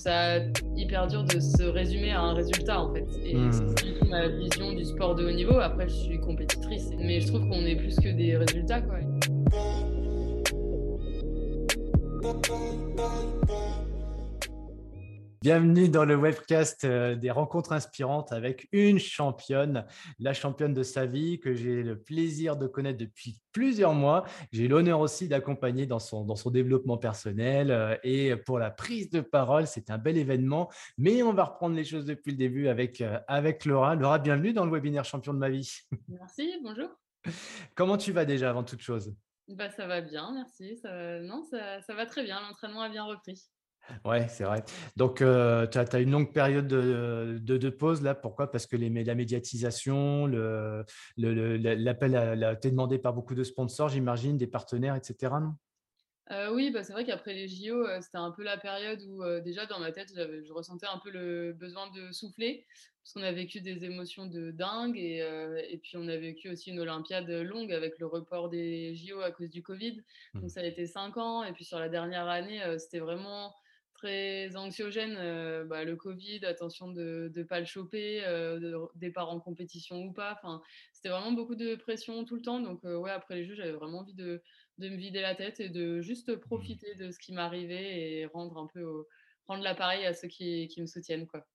trouve ça hyper dur de se résumer à un résultat en fait. Et Mmh. c'est ma vision du sport de haut niveau. Après, je suis compétitrice, mais je trouve qu'on est plus que des résultats quoi. Bienvenue dans le webcast euh, des rencontres inspirantes avec une championne, la championne de sa vie que j'ai le plaisir de connaître depuis plusieurs mois. J'ai l'honneur aussi d'accompagner dans son, dans son développement personnel euh, et pour la prise de parole, c'est un bel événement. Mais on va reprendre les choses depuis le début avec, euh, avec Laura. Laura, bienvenue dans le webinaire champion de ma vie. Merci, bonjour. Comment tu vas déjà avant toute chose? Bah, ça va bien, merci. Ça, non, ça, ça va très bien. L'entraînement a bien repris. Ouais, c'est vrai. Donc, euh, tu as, une longue période de, de, de, pause là. Pourquoi? Parce que les, la médiatisation, l'appel le, le, a été demandé par beaucoup de sponsors, j'imagine, des partenaires, etc. Non? Euh, oui, bah, c'est vrai qu'après les JO, euh, c'était un peu la période où euh, déjà dans ma tête, je ressentais un peu le besoin de souffler, parce qu'on a vécu des émotions de dingue, et, et, puis on a vécu aussi une Olympiade longue avec le report des JO à cause du Covid. Donc Mmh. ça a été cinq ans, et puis sur la dernière année, c'était vraiment très anxiogène. euh, bah, le Covid, attention de ne pas le choper, euh, de départ en compétition ou pas. Enfin, c'était vraiment beaucoup de pression tout le temps. Donc euh, ouais, après les Jeux, j'avais vraiment envie de de me vider la tête et de juste profiter de ce qui m'arrivait et rendre un peu au, rendre l'appareil à ceux qui, qui, me soutiennent quoi.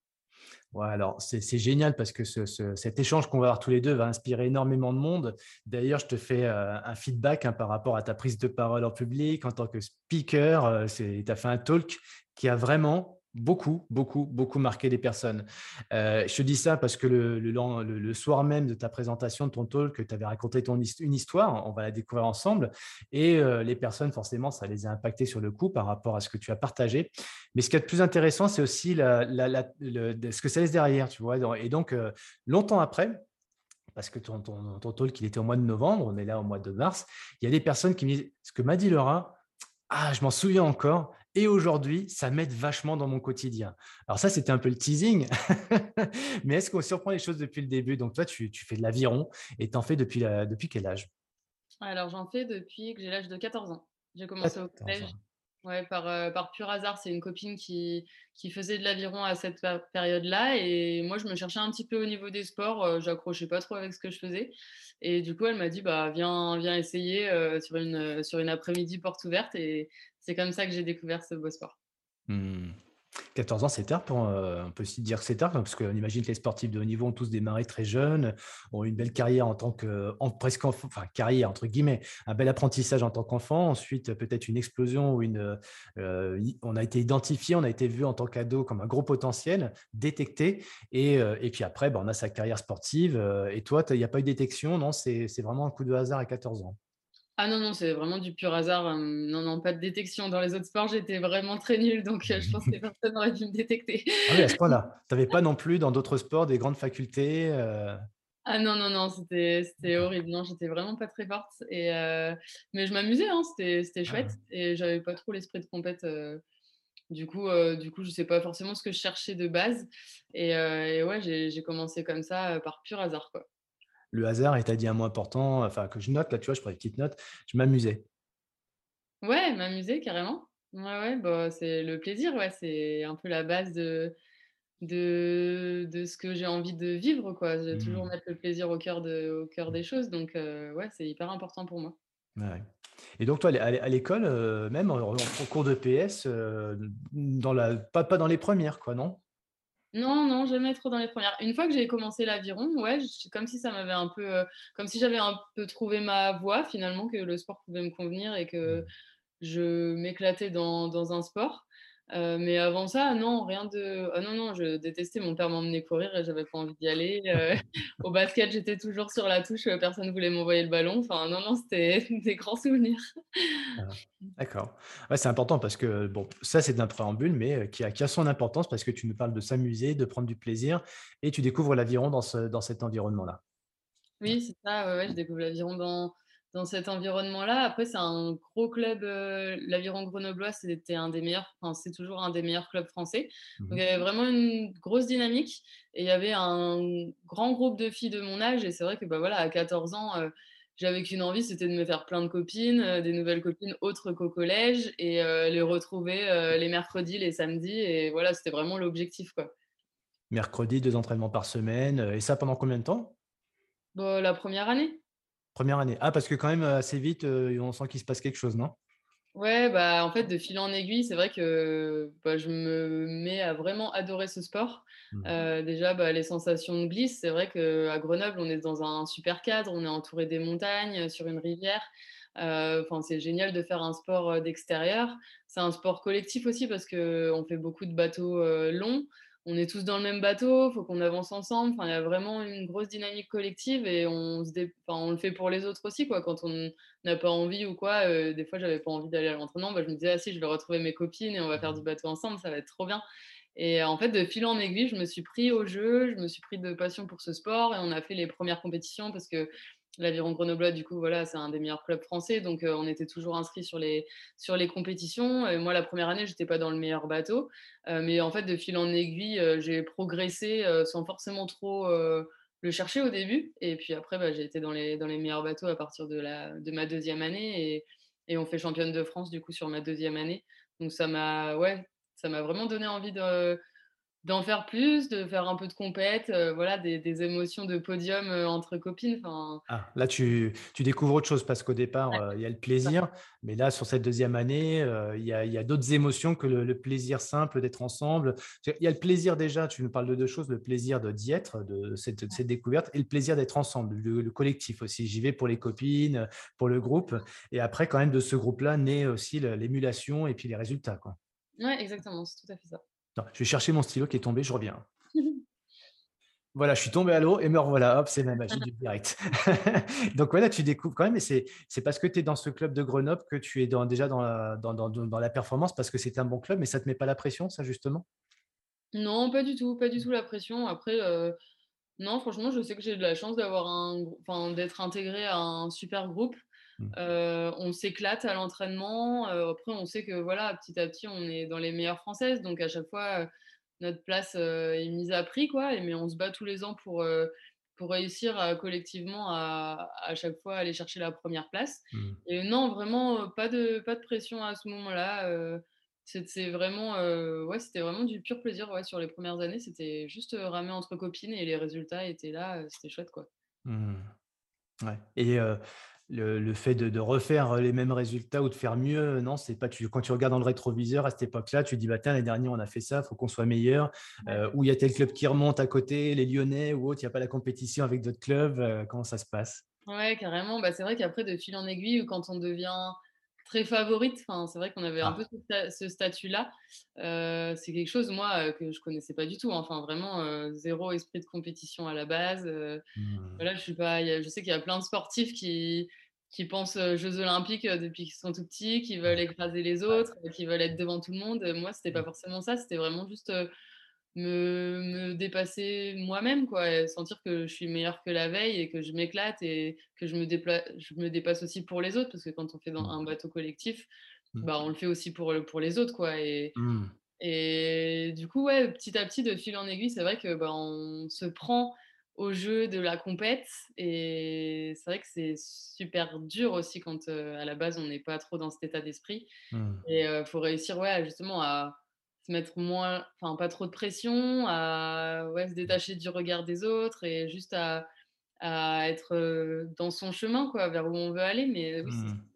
Alors c'est génial parce que ce, ce, cet échange qu'on va avoir tous les deux va inspirer énormément de monde. D'ailleurs, je te fais euh, un feedback hein, par rapport à ta prise de parole en public en tant que speaker. Euh, tu as fait un talk qui a vraiment beaucoup, beaucoup, beaucoup marqué des personnes. Euh, je te dis ça parce que le, soir même de ta présentation de ton talk, tu avais raconté ton, une histoire, on va la découvrir ensemble, et euh, les personnes, forcément, ça les a impactées sur le coup par rapport à ce que tu as partagé. Mais ce qui est le plus intéressant, c'est aussi ce que ça laisse derrière, tu vois. Et donc, euh, longtemps après, parce que ton, ton, ton talk, il était au mois de novembre, on est là au mois de mars, il y a des personnes qui me disent, ce que m'a dit Laura, ah, je m'en souviens encore. Et aujourd'hui, ça m'aide vachement dans mon quotidien. Alors ça, c'était un peu le teasing. Mais est-ce qu'on surprend les choses depuis le début? Donc toi, tu, tu fais de l'aviron et tu en fais depuis, la, depuis quel âge? Alors j'en fais depuis que j'ai l'âge de 14 ans. J'ai commencé au collège. Ouais, par, euh, par pur hasard, c'est une copine qui, qui faisait de l'aviron à cette période-là. Et moi, je me cherchais un petit peu au niveau des sports. Euh, J'accrochais pas trop avec ce que je faisais. Et du coup, elle m'a dit, bah, viens, viens essayer euh, sur une, sur une après-midi porte ouverte. Et c'est comme ça que j'ai découvert ce beau sport. Mmh. 14 ans, c'est tard euh, on peut aussi dire que c'est tard, parce qu'on imagine que les sportifs de haut niveau ont tous démarré très jeunes, ont une belle carrière en tant que, presque, enfant, enfin carrière entre guillemets, un bel apprentissage en tant qu'enfant, ensuite peut-être une explosion ou une, euh, on a été identifié, on a été vu en tant qu'ado comme un gros potentiel, détecté, et, euh, puis après, ben, on a sa carrière sportive. et toi, il n'y a pas eu de détection, non C'est vraiment un coup de hasard à 14 ans. Ah non, non, c'est vraiment du pur hasard. Non, non, pas de détection. Dans les autres sports, j'étais vraiment très nulle, donc je pense que personne n'aurait pu me détecter. Ah oui, à ce point-là. Tu n'avais pas non plus dans d'autres sports des grandes facultés euh... Ah non, non, non, c'était horrible. Non, j'étais vraiment pas très forte. Et, euh... Mais je m'amusais, hein, c'était chouette. Ah. Et j'avais pas trop l'esprit de compète. Euh... Du coup, euh, du coup, je sais pas forcément ce que je cherchais de base. Et, et ouais, j'ai commencé comme ça par pur hasard, quoi le hasard est à dit un mot important, enfin que je note, là tu vois, je prends une petite note, je m'amusais. Ouais, m'amuser carrément. Ouais, ouais, bah, c'est le plaisir, ouais, c'est un peu la base de, de, de ce que j'ai envie de vivre, quoi. Je vais mmh. toujours mettre le plaisir au cœur, de, au cœur des choses, donc euh, ouais, c'est hyper important pour moi. Ouais. Et donc toi, à l'école, euh, même en, en, cours de PS, euh, dans la, pas, pas dans les premières, quoi, non? Non, non, jamais trop dans les premières. Une fois que j'ai commencé l'aviron, ouais, c'est comme si ça m'avait un peu, euh, comme si j'avais un peu trouvé ma voie finalement, que le sport pouvait me convenir et que je m'éclatais dans, dans, un sport. Euh, mais avant ça, non, rien de. Ah non, non, je détestais. Mon père m'emmenait courir et j'avais pas envie d'y aller. Euh, au basket, j'étais toujours sur la touche. Personne ne voulait m'envoyer le ballon. Enfin, non, non, c'était des grands souvenirs. Ah, D'accord. Ouais, c'est important parce que, bon, ça, c'est d'un préambule, mais qui a, qui a, son importance parce que tu nous parles de s'amuser, de prendre du plaisir et tu découvres l'aviron dans, ce, dans cet environnement-là. Oui, c'est ça. Ouais, ouais, je découvre l'aviron dans dans cet environnement-là. Après, c'est un gros club. Euh, L'Aviron Grenoblois, c'était un des meilleurs, enfin, c'est toujours un des meilleurs clubs français. Mmh Donc, il y avait vraiment une grosse dynamique et il y avait un grand groupe de filles de mon âge. Et c'est vrai que, bah, voilà, à 14 ans, euh, j'avais qu'une envie, c'était de me faire plein de copines, heu, des nouvelles copines autres qu'au collège et les retrouver, les mercredis, les samedis et voilà, c'était vraiment l'objectif, quoi. Mercredi, 2 entraînements par semaine, et ça pendant combien de temps? Bah, la première année. Première année. Ah parce que quand même, heu, assez vite, heu, on sent qu'il se passe quelque chose, non? Ouais, bah, en fait, de fil en aiguille, c'est vrai que, bah, je me mets à vraiment adorer ce sport. Mmh. Heu, déjà, bah, les sensations de glisse, c'est vrai qu'à Grenoble, on est dans un super cadre, on est entouré des montagnes, sur une rivière. C'est génial de faire un sport, d'extérieur. C'est un sport collectif aussi parce qu'on fait beaucoup de bateaux, longs. On est tous dans le même bateau, faut qu'on avance ensemble. Il y a vraiment une grosse dynamique collective et on le fait pour les autres aussi, quoi. Quand on n'a pas envie ou quoi, heu, des fois, j'avais pas envie d'aller à l'entraînement, bah, je me disais: «Ah si, je vais retrouver mes copines et on va faire du bateau ensemble, ça va être trop bien» et en fait, de fil en aiguille, je me suis pris au jeu, je me suis pris de passion pour ce sport et on a fait les premières compétitions parce que l'aviron grenoblois, du coup, voilà, c'est un des meilleurs clubs français, donc heu, on était toujours inscrits sur les sur les compétitions. Et moi, la première année, j'étais pas dans le meilleur bateau, heu, mais en fait, de fil en aiguille, heu, j'ai progressé, sans forcément trop, le chercher au début. Et puis après, bah, j'ai été dans les dans les meilleurs bateaux à partir de la de ma deuxième année. Et et on fait championne de France, du coup, sur ma deuxième année. Donc ça m'a ouais, ça m'a vraiment donné envie de d'en faire plus, de faire un peu de compète, heu, voilà, des des émotions de podium, heu, entre copines, Ah, là tu tu découvres autre chose parce qu'au départ, ouais, heu, il y a le plaisir, mais là sur cette deuxième année, il y a a d'autres émotions que le le plaisir simple d'être ensemble. Il y a le plaisir déjà, tu nous parles de 2 choses, le plaisir d'y être, de cette de cette découverte et le plaisir d'être ensemble, le le collectif aussi. J'y vais pour les copines, pour le groupe et après quand même de ce groupe-là naît aussi l'émulation et puis les résultats, quoi. Ouais, exactement, c'est tout à fait ça. Attends, je vais chercher mon stylo qui est tombé, je reviens. Voilà, je suis tombé à l'eau et me revoilà. Hop, c'est la magie du direct. Donc voilà, tu découvres quand même et c'est c'est parce que tu es dans ce club de Grenoble que tu es dans déjà dans la dans dans dans la performance parce que c'est un bon club, mais ça te met pas la pression ça justement? Non, pas du tout, pas du tout la pression. Après, heu, non, franchement, je sais que j'ai de la chance d'avoir un d'être intégrée à un super groupe. Mmh. On s'éclate à l'entraînement, après on sait que voilà, petit à petit, on est dans les meilleures françaises, donc à chaque fois, notre place, est mise à prix quoi et mais on se bat tous les ans pour, pour réussir à collectivement à à chaque fois aller chercher la première place Mmh. et non, vraiment, pas de pas de pression à ce moment-là, c'est vraiment, ouais, c'était vraiment du pur plaisir, ouais, sur les premières années, c'était juste, ramer entre copines et les résultats étaient là, c'était chouette quoi. Mmh. Ouais et le le fait de de refaire, les mêmes résultats ou de faire mieux, non, c'est pas tu quand tu regardes dans le rétroviseur à cette époque-là, tu dis: «Bah, tiens, l'année dernière, on a fait ça, faut qu'on soit meilleur», heu, ou il y a tel club qui remonte à côté, les Lyonnais ou autre, il y a pas la compétition avec d'autres clubs, comment ça se passe? Ouais, carrément. Bah, c'est vrai qu'après, de fil en aiguille, quand on devient très favorite, enfin, c'est vrai qu'on avait un peu Ah. ce sta ce statut-là. Heu, c'est quelque chose, moi, heu, que je connaissais pas du tout, hein. Enfin, vraiment, heu, 0 esprit de compétition à la base, Mmh. voilà, je suis pas il y a je sais qu'il y a plein de sportifs qui qui pensent, heu, jeux olympiques, depuis qu'ils sont tout petits, qui veulent écraser les autres, qui veulent être devant tout le monde. Moi, c'était pas Mmh. forcément ça, c'était vraiment juste, me me dépasser moi-même, quoi et sentir que je suis meilleure que la veille et que je m'éclate et que je me je me dépasse aussi pour les autres parce que quand on fait dans Mmh. un bateau collectif, Mmh. bah, on le fait aussi pour, pour les autres, quoi et Mmh. et du coup, ouais, petit à petit, de fil en aiguille, c'est vrai que, bah, on se prend au jeu de la compète et c'est vrai que c'est super dur aussi quand, heu, à la base, on n'est pas trop dans cet état d'esprit Mmh. et heu, faut réussir, ouais, justement à se mettre moins enfin, pas trop de pression, à ouais, se détacher du regard des autres et juste à à être, dans son chemin, quoi, vers où on veut aller mais oui, c'est Mmh.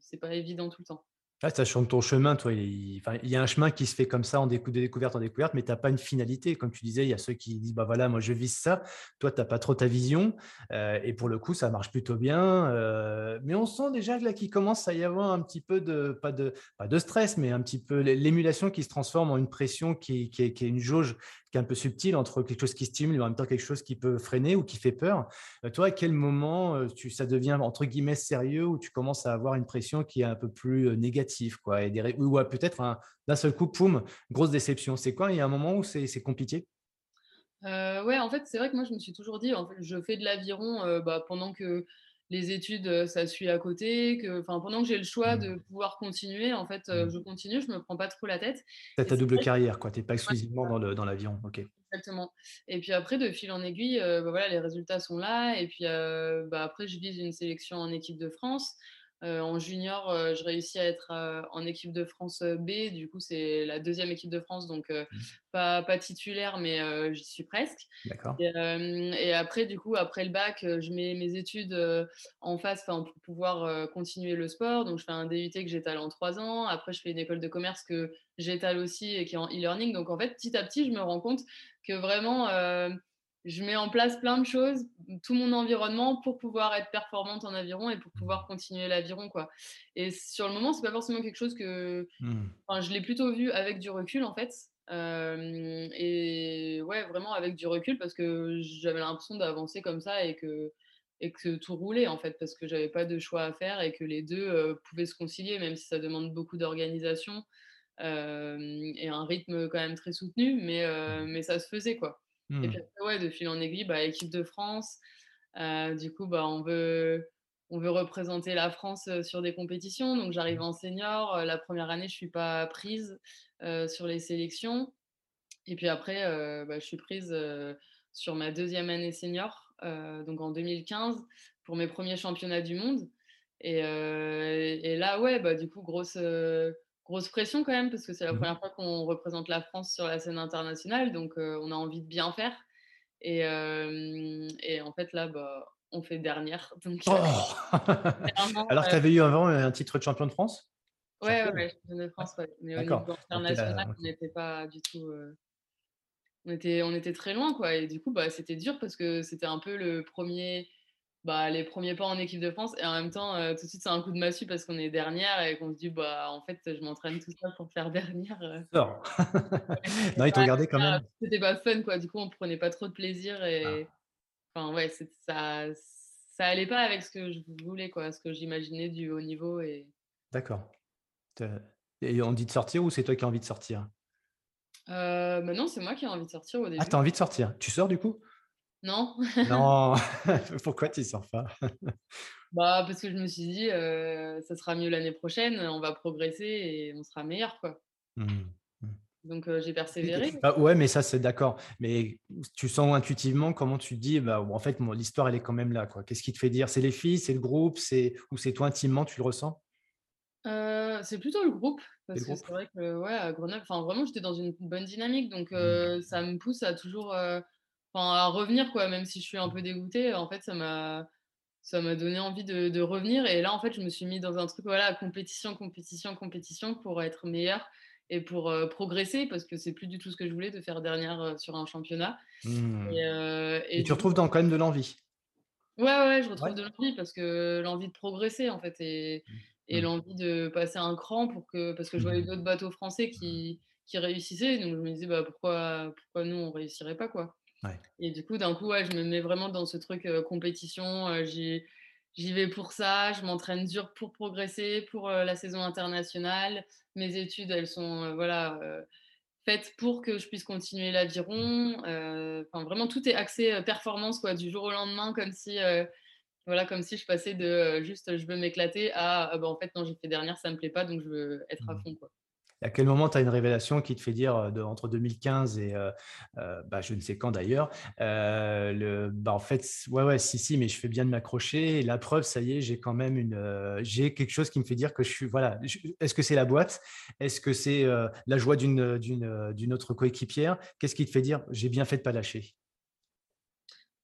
c'est pas évident tout le temps. Ah, sachant ton chemin, toi, il y a un chemin qui se fait comme ça en de découverte en découverte, mais tu as pas une finalité. Comme tu disais, il y a ceux qui disent: «Bah, voilà, moi je vise ça». Toi, tu as pas trop ta vision, heu et pour le coup, ça marche plutôt bien, heu, mais on sent déjà là qu'il commence à y avoir un petit peu de pas de pas de stress, mais un petit peu l'é l'émulation qui se transforme en une pression qui est une jauge qui est un peu subtile entre quelque chose qui stimule et en même temps quelque chose qui peut freiner ou qui fait peur. Heu, toi, à quel moment, tu ça devient entre guillemets «sérieux» où tu commences à avoir une pression qui est un peu plus, heu, négative quoi et des ou peut-être un d'un seul coup, poum, grosse déception? C'est quoi? Il y a un moment où c'est compliqué? Heu, ouais, en fait, c'est vrai que moi, je me suis toujours dit, je fais de l'aviron, bah, pendant que les études, heu, ça suit à côté, que pendant que j'ai le choix de Mmh. pouvoir continuer, en fait, heu, Mmh. je continue, je me prends pas trop la tête et ta c'est double carrière quoi, tu es pas c'est exclusivement dans le dans l'avion. OK. exactement. Et puis après, de fil en aiguille, bah, voilà, les résultats sont là. Et puis bah, après, je vise une sélection en équipe de France. En junior, je réussis à être en équipe de France B. Du coup, c'est la deuxième équipe de France, donc mmh. pas, pas titulaire, mais j'y suis presque. Et, et, après, du coup, après le bac, je mets mes études en face pour pouvoir continuer le sport. Donc, je fais un DUT que j'étale en trois ans. Après, je fais une école de commerce que j'étale aussi et qui est en e-learning. Donc, en fait, petit à petit, je me rends compte que vraiment je mets en place plein de choses, tout mon environnement pour pouvoir être performante en aviron et pour pouvoir continuer l'aviron quoi. Et sur le moment, c'est pas forcément quelque chose que, mmh. enfin, je l'ai plutôt vu avec du recul en fait. et ouais, vraiment avec du recul parce que j'avais l'impression d'avancer comme ça et que et que tout roulait en fait parce que j'avais pas de choix à faire et que les deux pouvaient se concilier même si ça demande beaucoup d'organisation et un rythme quand même très soutenu, mais mais ça se faisait quoi. Et mmh. puis après, ouais, de fil en aiguille, bah, équipe de France. du coup, bah, on veut, on veut représenter la France sur des compétitions. Donc, j'arrive en senior. La première année, je ne suis pas prise sur les sélections. Et puis après, bah, je suis prise sur ma deuxième année senior, donc en 2015, pour mes premiers championnats du monde. Et, et là, ouais, bah, du coup, grosse grosse pression quand même, parce que c'est la mmh première fois qu'on représente la France sur la scène internationale, donc on a envie de bien faire. Et, et en fait, là, bah, on fait dernière. Donc, oh Alors que tu avais eu avant un titre de champion de France? Ouais, ouais, champion? de France, ouais. Mais au niveau international, on n'était pas du tout. On, était, on était très loin, quoi. Et du coup, bah, c'était dur parce que c'était un peu le premier bah, les premiers pas en équipe de France. Et en même temps, euh, tout de suite, c'est un coup de massue parce qu'on est dernière et qu'on se dit, bah, en fait, je m'entraîne tout ça pour faire dernière. Euh. Non, non ils t'ont gardé quand même. C'était pas fun, quoi. Du coup, on prenait pas trop de plaisir et. Ah. Enfin, ouais, ça, ça allait pas avec ce que je voulais, quoi, ce que j'imaginais du haut niveau. Et... D'accord. Et on dit de sortir ou c'est toi qui as envie de sortir? Euh, bah non, c'est moi qui ai envie de sortir au ah, début. Ah, t'as envie de sortir Tu sors du coup? Non? non, pourquoi tu sors pas? Bah parce que je me suis dit, ça sera mieux l'année prochaine, on va progresser et on sera meilleur quoi. Mmh, mmh. Donc j'ai persévéré. Bah, ouais, mais ça c'est d'accord. Mais tu sens intuitivement comment tu te dis, bah en fait l'histoire elle est quand même là quoi. Qu'est-ce qui te fait dire? C'est les filles, c'est le groupe, c'est ou c'est toi intimement tu le ressens? C'est plutôt le groupe, parce que c'est vrai que ouais, à Grenoble, enfin vraiment j'étais dans une bonne dynamique, donc mmh. ça me pousse à toujours à revenir quoi, même si je suis un peu dégoûtée, en fait ça m'a ça m'a donné envie de, de, revenir. Et là en fait je me suis mis dans un truc voilà compétition compétition compétition pour être meilleure et pour progresser parce que c'est plus du tout ce que je voulais de faire dernière sur un championnat. Mmh. et, tu retrouves dans quand même de l'envie. Ouais ouais je retrouve de l'envie parce que l'envie de progresser en fait et, mmh. et mmh. l'envie de passer un cran pour que parce que je voyais d'autres bateaux français qui, qui réussissaient. Donc je me disais bah pourquoi pourquoi nous on réussirait pas quoi et du coup, d'un coup, je me mets vraiment dans ce truc compétition. j'y vais pour ça, je m'entraîne dur pour progresser, pour la saison internationale. Mes études, elles sont voilà, faites pour que je puisse continuer l'aviron. Enfin, vraiment, tout est axé performance quoi, du jour au lendemain, comme si, voilà, comme si je passais de juste je veux m'éclater à «Ah bah, en fait, non, j'ai fait dernière, ça me plaît pas, donc je veux être à mmh. fond. Quoi à quel moment tu as une révélation qui te fait dire de, entre 2015 et bah, je ne sais quand d'ailleurs, le, bah, en fait, ouais, ouais, si, si, mais je fais bien de m'accrocher. Et la preuve, ça y est, j'ai quand même une, j'ai quelque chose qui me fait dire que je suis, voilà. Est-ce que c'est la boîte? Est-ce que c'est la joie d'une, d'une, d'une autre coéquipière? Qu'est-ce qui te fait dire j'ai bien fait de pas lâcher?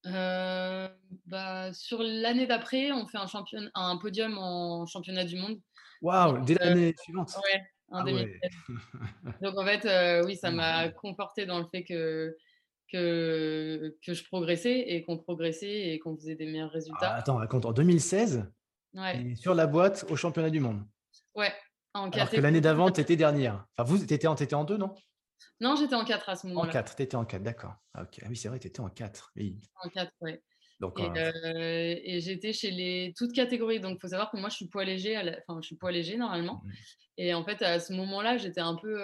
Bah, sur l'année d'après, on fait un, champion, un podium en championnat du monde. Waouh, dès l'année suivante. Ouais, ah Donc en fait, oui, ça m'a conforté dans le fait que, que, que je progressais et qu'on progressait et qu'on faisait des meilleurs ah, résultats. attends, raconte, en 2016, ouais. sur la boîte au championnat du monde. Ouais. En Alors que l'année d'avant, tu étais dernière. Enfin, vous, tu étais, en, étais en deux, non? Non, j'étais en 4 à ce moment-là. En 4, tu étais en 4, d'accord. Ah, oui, c'est vrai, tu étais en 4. Oui. En 4, oui et, j'étais chez les toutes catégories. Donc, il faut savoir que moi, je suis poids léger. Enfin, je suis poids léger normalement. Et en fait, à ce moment-là, j'étais un peu.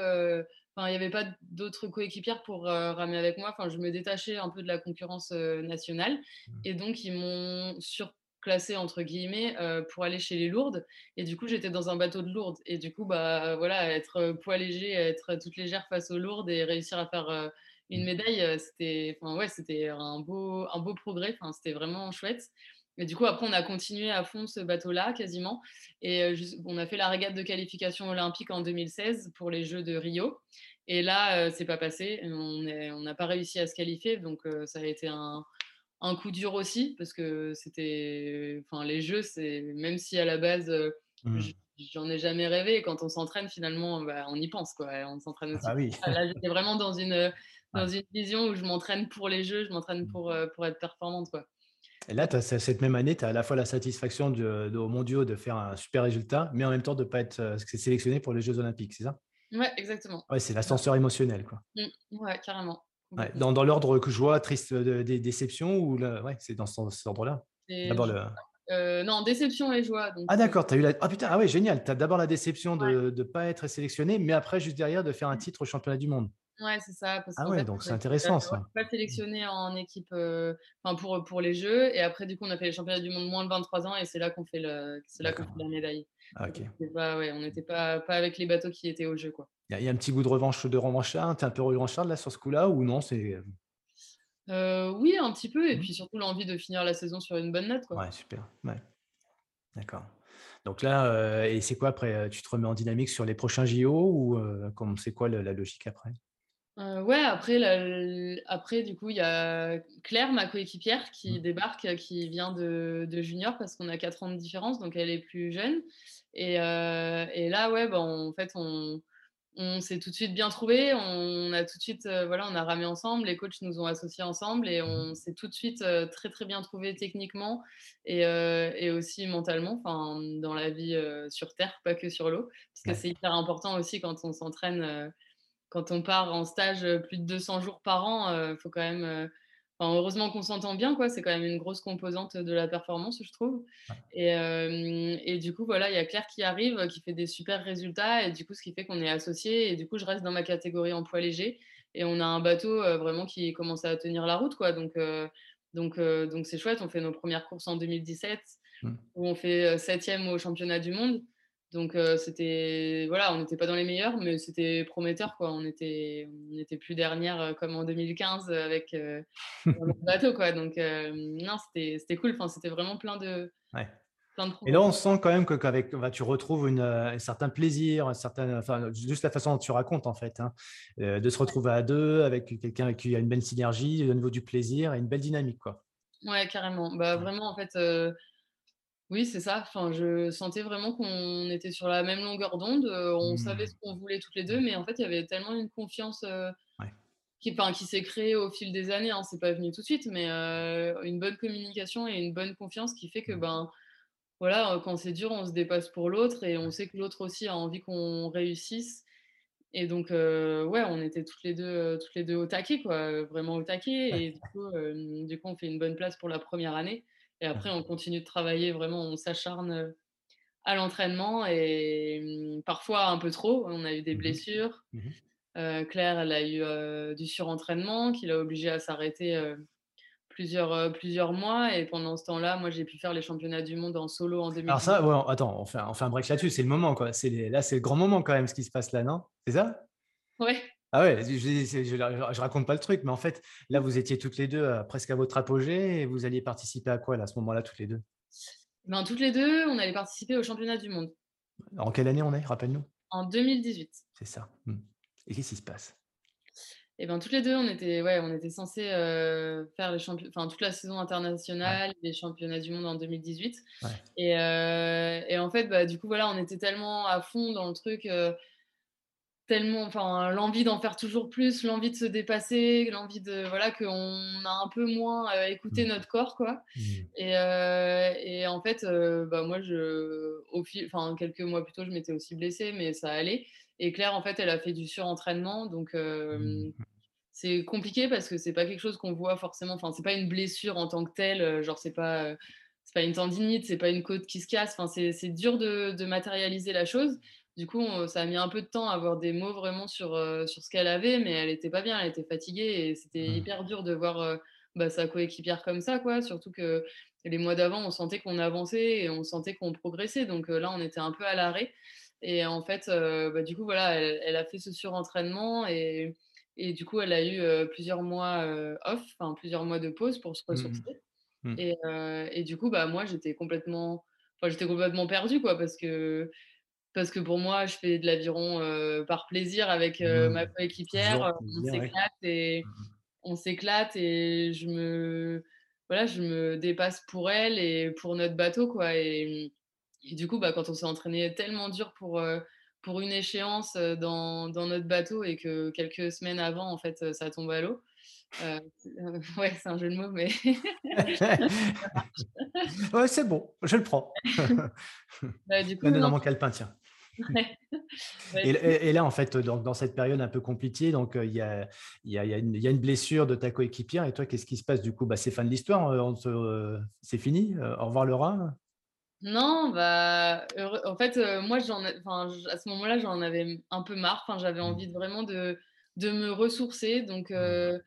Enfin, il n'y avait pas d'autres coéquipières pour ramer avec moi. Enfin, je me détachais un peu de la concurrence nationale. Mmh. Et donc, ils m'ont surclassé, entre guillemets, pour aller chez les lourdes. Et du coup, j'étais dans un bateau de lourdes. Et du coup, bah, voilà, être poids léger, être toute légère face aux lourdes et réussir à faire une Mmh. médaille, c'était enfin, ouais, c'était un beau un beau progrès, enfin, c'était vraiment chouette. Et du coup, après, on a continué à fond ce bateau-là, quasiment et jus on a fait la régate de qualification olympique en 2016 pour les Jeux de Rio et là, heu, c'est pas passé. On n'a pas réussi à se qualifier, donc heu, ça a été un un coup dur aussi parce que c'était enfin, les Jeux, c'est même si à la base, Mmh. j'en ai jamais rêvé, quand on s'entraîne finalement, bah, on y pense, quoi on s'entraîne Ah aussi oui. ça. Là, j'étais vraiment dans une, dans une vision où je m'entraîne pour les Jeux, je m'entraîne Mmh. pour, pour être performante, quoi. Et là, as cette même année, tu as à la fois la satisfaction de de aux mondiaux de faire un super résultat, mais en même temps de pas être, sé sélectionné pour les jeux olympiques, c'est ça? Ouais, exactement. Ouais, c'est l'ascenseur émotionnel, quoi. Mmh. Ouais, carrément, Ouais, dans dans l'ordre que joie, triste, de dé déception ou ouais, c'est dans ce cet ordre-là? D'abord le heu, non, déception et joie, donc ah d'accord, tu as eu la ah putain, ah ouais, génial, tu as d'abord la déception de de pas être sélectionné, mais après juste derrière de faire un Mmh. titre aux championnats du monde. Ouais, c'est ça, parce Ah ouais, fait, donc on c'est intéressant ça. pas Mmh. sélectionnés en équipe, pour, pour les Jeux et après du coup, on a fait les championnats du monde moins de 23 ans et c'est là qu'on fait le c'est là qu'on fait la médaille. Ah Donc on pas ouais, on Mmh. était pas pas avec les bateaux qui étaient Jeux, quoi. Il y y a un petit goût de revanche de revancharde? Tu es un peu revancharde là sur ce coup-là ou non, c'est, heu Heu, oui, un petit peu et mmh? puis surtout l'envie de finir la saison sur une bonne note, quoi. Ouais, super, ouais, d'accord. Donc là, et c'est quoi après, tu te remets en dynamique sur les prochains JO ou c'est quoi la logique après? Heu, ouais, après la après du coup, il y a Claire, ma coéquipière, qui Mmh. débarque, qui vient de de junior parce qu'on a 4 ans de différence, donc elle est plus jeune et et là, ouais, bah, en fait, on on s'est tout de suite bien trouvés. On a tout de suite, voilà, on a ramé ensemble, les coachs nous ont associés ensemble et Mmh mh. on s'est tout de suite, très, très bien trouvés techniquement et et aussi mentalement, enfin, dans la vie, sur terre, pas que sur l'eau. Parce que c'est hyper important aussi quand on s'entraîne, quand on part en stage, heu, plus de 200 jours par an, heu, faut quand même, enfin, heureusement qu'on s'entend bien, quoi. C'est quand même une grosse composante de la performance, je trouve et du coup, voilà, il y a Claire qui arrive, qui fait des super résultats et du coup, ce qui fait qu'on est associés et du coup, je reste dans ma catégorie en poids léger et on a un bateau, vraiment qui commence à tenir la route, quoi donc donc c'est chouette. On fait nos premières courses en 2017 Mmh. où on fait, 7e au championnat du monde donc heu, c'était voilà, on n'était pas dans les meilleurs, mais c'était prometteur, quoi. On était on était plus dernière, heu, comme en 2015, heu, avec, notre bateau, quoi. Donc non, c'était c'était cool. Enfin, c'était vraiment plein de Ouais. plein de Et là, on sent quand même que qu'avec bah, tu retrouves une, un certain plaisir, un certain enfin, juste la façon dont tu racontes, en fait, hein, de se retrouver à 2 avec quelqu'un avec qui il y a une belle synergie au niveau du plaisir et une belle dynamique, quoi. Ouais, carrément. Bah, Ouais. vraiment, en fait, oui, c'est ça. Enfin, je sentais vraiment qu'on était sur la même longueur d'onde, heu, on savait Mmh. ce qu'on voulait toutes les 2, mais en fait, il y avait tellement une confiance, Ouais. qui enfin, qui s'est créée au fil des années, hein. C'est pas venu tout de suite, mais heu, une bonne communication et une bonne confiance qui fait que, Mmh. ben, Voilà, quand c'est dur, on se dépasse pour l'autre et on sait que l'autre aussi a envie qu'on réussisse et donc ouais, on était toutes les 2, heu, toutes les 2 au taquet quoi, vraiment au taquet et du coup, hem, du coup, on fait une bonne place pour la première année et après on continue de travailler vraiment, on s'acharne, à l'entraînement et mmh, parfois un peu trop. On a eu des Mmh mh. blessures. Mmh Claire, elle a eu, du surentraînement qui l'a obligée à s'arrêter, plusieurs, plusieurs mois et pendant ce temps-là, moi, j'ai pu faire les championnats du monde en solo en Alors 2010 ça, ouais, attends, on fait un on fait un break là-dessus, c'est le moment, quoi. Les là, c'est le grand moment quand même ce qui se passe là, non? C'est ça? ouais. Ah ouais, je je c'est je je raconte pas le truc, mais en fait, là, vous étiez toutes les 2 heu, presque à votre apogée et vous alliez participer à quoi là, à ce moment-là, toutes les 2? Ben, toutes les 2, on allait participer au championnat du monde En quelle année on est? Rappelle-nous? en 2018 C'est ça. Mmh. Et qu'est-ce qui se passe? et ben, toutes les 2, on était ouais, on était censés, heu, faire les enfin, toute la saison Ouais, internationale, les championnats du monde en 2018 ouais. et heu et en fait, bah, du coup, voilà, on était tellement à fond dans le truc, heu, tellement enfin, l'envie d'en faire toujours plus, l'envie de se dépasser, l'envie de voilà, qu'on a un peu moins, heu, écouté Mmh. notre corps, quoi Mmh. et heu et en fait, heu, bah, moi, je au fil enfin, quelques mois plus tôt, je m'étais aussi blessée, mais ça allait et Claire, en fait, elle a fait du surentraînement donc hem Mmh. C'est compliqué parce que c'est pas quelque chose qu'on voit forcément, enfin, c'est pas une blessure en tant que telle, genre c'est pas, c'est pas une tendinite, c'est pas une côte qui se casse, enfin c'est c'est dur de de matérialiser la chose. Du coup, on ça a mis un peu de temps à avoir des mots vraiment sur, heu, sur ce qu'elle avait, mais elle était pas bien, elle était fatiguée et c'était Mmh. hyper dur de voir, heu, bah, sa coéquipière comme ça quoi. Surtout que les mois d'avant, on sentait qu'on avançait et on sentait qu'on progressait donc heu, là, on était un peu à l'arrêt et en fait, bah, du coup voilà, elle elle a fait ce surentraînement et Et du coup, elle a eu, plusieurs mois, off, enfin plusieurs mois de pause pour se Mmh mh. ressourcer Mmh. et et du coup, bah, moi, j'étais complètement enfin, j'étais complètement perdue, quoi, parce que parce que pour moi, je fais de l'aviron, par plaisir avec, ma Mmh. coéquipière, on ouais. s'éclate et Mmh mh. on s'éclate et je me voilà, je me dépasse pour elle et pour notre bateau, quoi et et du coup, bah, quand on s'est entraîné tellement dur pour, pour une échéance, dans dans notre bateau et que quelques semaines avant, en fait, ça tombe à l'eau, ouais, c'est un jeu de mots, mais. Ouais, c'est bon, je le prends. Bah, du coup, non mon calepin, tiens. Ouais, Et là, en fait, donc dans cette période un peu compliquée, donc il y a il y a il y a une blessure de ta coéquipière et toi, qu'est-ce qui se passe du coup? Bah, c'est fin de l'histoire, se heu, c'est fini? Heu, au revoir Rhin? Non, bah, heureux en fait, moi j'en à ce moment-là, j'en avais un peu marre, j'avais Mmh. envie de vraiment de de me ressourcer donc Mmh.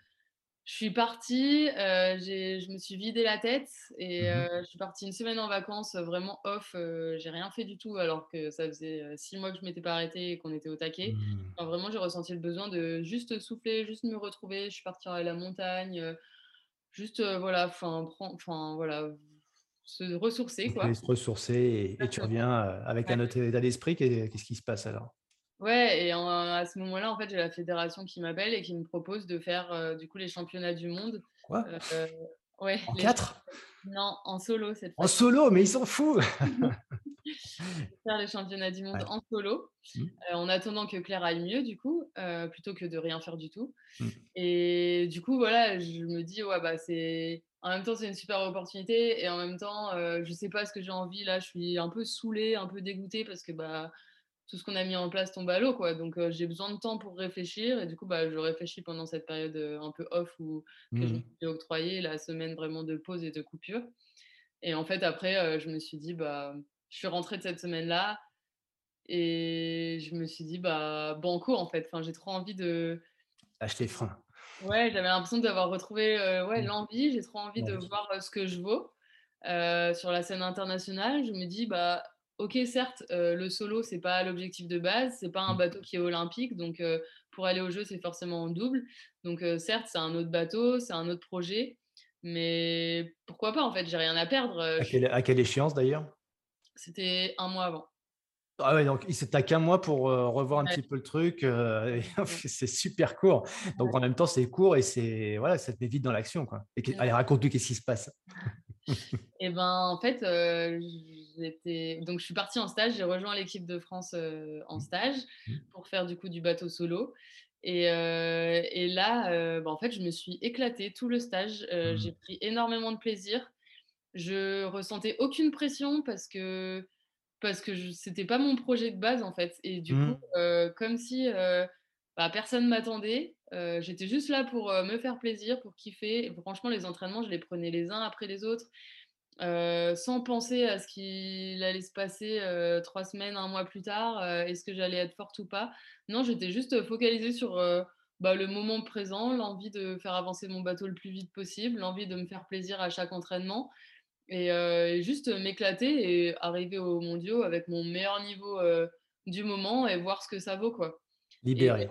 Je suis partie, j'ai je me suis vidé la tête et Mmh heu, mh. je suis partie une semaine en vacances, vraiment off, heu, j'ai rien fait du tout alors que ça faisait, 6 mois que je m'étais pas arrêtée et qu'on était au taquet. Mmh. Enfin, vraiment, j'ai ressenti le besoin de juste souffler, juste me retrouver. Je suis partie à la montagne, juste, voilà, enfin, enfin, voilà, se ressourcer, quoi. te ressourcer et et tu reviens, avec Ouais. un autre état d'esprit. Qu'est qu'est-ce qui se passe alors? Ouais et en à ce moment-là, en fait, j'ai la fédération qui m'appelle et qui me propose de faire, heu, du coup, les championnats du monde. Quoi? Heu, ouais, En les 4? non, en solo cette En fois-ci. solo? Mais ils sont fous! Faire les championnats du monde Ouais. en solo, Mmh. en attendant que Claire aille mieux du coup, plutôt que de rien faire du tout Mmh. et du coup, voilà, je me dis: «Ouais, bah, c'est en même temps, c'est une super opportunité et en même temps, je sais pas ce que j'ai envie là». Je suis un peu saoulée, un peu dégoûtée parce que, bah, tout ce qu'on a mis en place tombe à l'eau, quoi donc heu, j'ai besoin de temps pour réfléchir et du coup, bah, je réfléchis pendant cette période, heu, un peu off où que je Mmh me mh. suis octroyée, la semaine vraiment de pause et de coupure et en fait, après, heu, je me suis dit: «Bah» je suis rentrée de cette semaine-là et je me suis dit: «Bah, banco, en fait». Enfin, j'ai trop envie de Lâche les freins. ouais, j'avais l'impression d'avoir retrouvé, ouais, Mmh. l'envie. J'ai trop envie de voir, ce que je vaux, sur la scène internationale. Je me dis: «Bah, OK, certes, heu, le solo, c'est pas l'objectif de base, c'est pas un Mmh. bateau qui est olympique, donc heu, pour aller aux Jeux, c'est forcément en double. Donc heu, certes, c'est un autre bateau, c'est un autre projet, mais pourquoi pas, en fait? J'ai rien à perdre, À je suis» quelle à quelle échéance d'ailleurs? c'était un mois avant. Ah ouais, donc il s tu as qu'un mois pour, revoir un Ouais, petit peu le truc, c'est super court. Donc Ouais. en même temps, c'est court et c'est voilà, ça te met vite dans l'action, quoi. Et qu'est allez, raconte-nous, qu'est-ce qui se passe? Et ben, en fait, heu, j'étais donc je suis partie en stage, j'ai rejoint l'équipe de France, heu, en Mmh. stage Mmh. pour faire du coup du bateau solo et et là, bah, en fait, je me suis éclatée tout le stage, heu, Mmh. j'ai pris énormément de plaisir. Je ressentais aucune pression parce que parce que je c'était pas mon projet de base, en fait et du coup, Mmh. comme si, bah, personne m'attendait, j'étais juste là pour, me faire plaisir, pour kiffer et franchement, les entraînements, je les prenais les uns après les autres. Sans penser à ce qu'il allait se passer, 3 semaines, un mois plus tard, est-ce que j'allais être forte ou pas? Non, j'étais juste, focalisée sur, bah, le moment présent, l'envie de faire avancer mon bateau le plus vite possible, l'envie de me faire plaisir à chaque entraînement et juste, m'éclater et arriver aux mondiaux avec mon meilleur niveau, du moment et voir ce que ça vaut, quoi Libéré.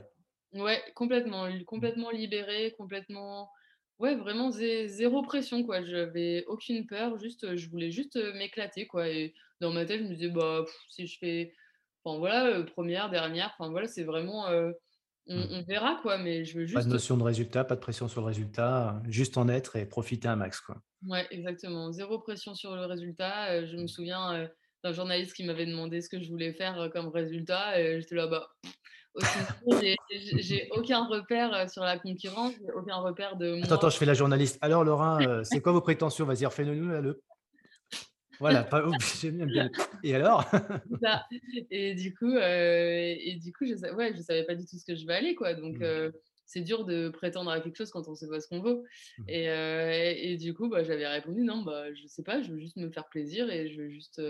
Ouais, complètement, Mmh. complètement libérée, complètement ouais, vraiment zé zéro pression, quoi. J'avais aucune peur, juste, je voulais juste, m'éclater, quoi et dans ma tête, je me disais: «Bah, pff, si je fais enfin voilà, 1re, dernière, enfin voilà, c'est vraiment, on Mmh. on verra, quoi, mais je veux Pas de juste» notion de résultat, pas de pression sur le résultat, juste en être et profiter un max, quoi. ouais, exactement, zéro pression sur le résultat, je me Mmh. souviens, d'un journaliste qui m'avait demandé ce que je voulais faire, comme résultat et j'étais là: «Bah, j'ai aucun repère, heu, sur la concurrence, j'ai aucun repère de Attends, moi» attends, je fais la journaliste. Alors Laura, heu, c'est quoi vos prétentions? Vas-y, refais-le-nous là, le voilà, pas obligé bien et alors? Ça et du coup, heu et du coup, je sa ouais, je savais pas du tout ce que je valais, quoi, donc Mmh. c'est dur de prétendre à quelque chose quand on sait pas ce qu'on vaut Mmh. et et et du coup, bah, j'avais répondu: «Non, bah, je sais pas, je veux juste me faire plaisir et je veux juste,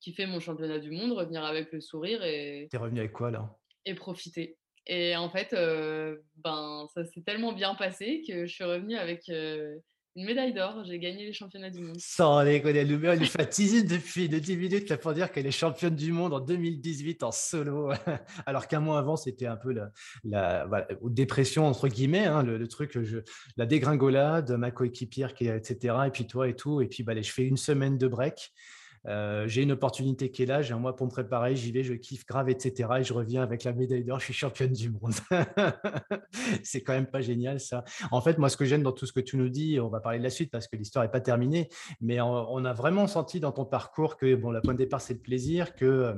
kiffer mon championnat du monde, revenir avec le sourire et Tu es revenu avec quoi alors? Et profiter» et en fait, heu, ben, ça s'est tellement bien passé que je suis revenue avec, heu, Une médaille d'or, j'ai gagné les championnats du monde. Sans déconner, elle nous fait teaser depuis de 10 minutes là, pour dire qu'elle est championne du monde en 2018 en solo. Alors qu'un mois avant, c'était un peu la, la dépression, entre guillemets, hein, le, truc, la dégringolade, ma coéquipière, qui, etc. Et puis toi et tout. Et puis bah, je fais une semaine de break. Euh, j'ai une opportunité qui est là, j'ai un mois pour me préparer, j'y vais, je kiffe grave, etc. Et je reviens avec la médaille d'or, je suis championne du monde. c'est quand même pas génial ça. En fait, moi, ce que j'aime dans tout ce que tu nous dis, on va parler de la suite parce que l'histoire n'est pas terminée, mais on, a vraiment senti dans ton parcours que bon, la point de départ, c'est le plaisir, que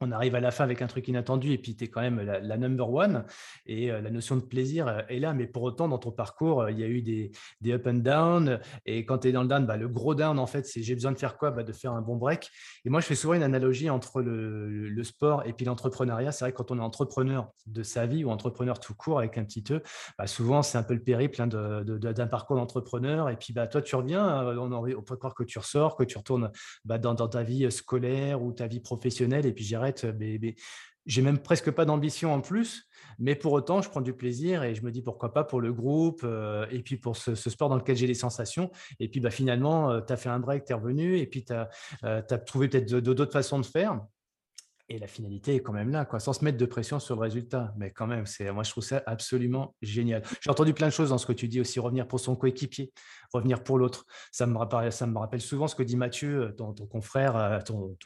on arrive à la fin avec un truc inattendu et puis tu es quand même la, number one et euh, la notion de plaisir euh, est là. Mais pour autant, dans ton parcours, euh, il y a eu des, des up and down. Et quand tu es dans le down, bah, le gros down, en fait, c'est j'ai besoin de faire quoi? Bah, De faire un bon break. Et moi, je fais souvent une analogie entre le, sport et puis l'entrepreneuriat. C'est vrai que quand on est entrepreneur de sa vie ou entrepreneur tout court avec un petit E, bah, souvent, c'est un peu le périple hein, d'un parcours d'entrepreneur. Et puis, bah, toi, tu reviens, on, peut croire que tu ressors, que tu retournes bah, dans, dans, ta vie scolaire ou ta vie professionnelle. Et puis, j'irai mais, j'ai même presque pas d'ambition en plus, mais pour autant, je prends du plaisir et je me dis pourquoi pas pour le groupe euh, et puis pour ce, sport dans lequel j'ai des sensations. Et puis bah, finalement, euh, tu as fait un break, tu es revenu et puis tu as, euh, trouvé peut-être d'autres façons de faire. Et la finalité est quand même là, quoi, sans se mettre de pression sur le résultat. Mais quand même, c'est, moi, je trouve ça absolument génial. J'ai entendu plein de choses dans ce que tu dis aussi, revenir pour son coéquipier, revenir pour l'autre. Ça me, rappelle, souvent ce que dit Mathieu, euh, ton, confrère, euh, ton,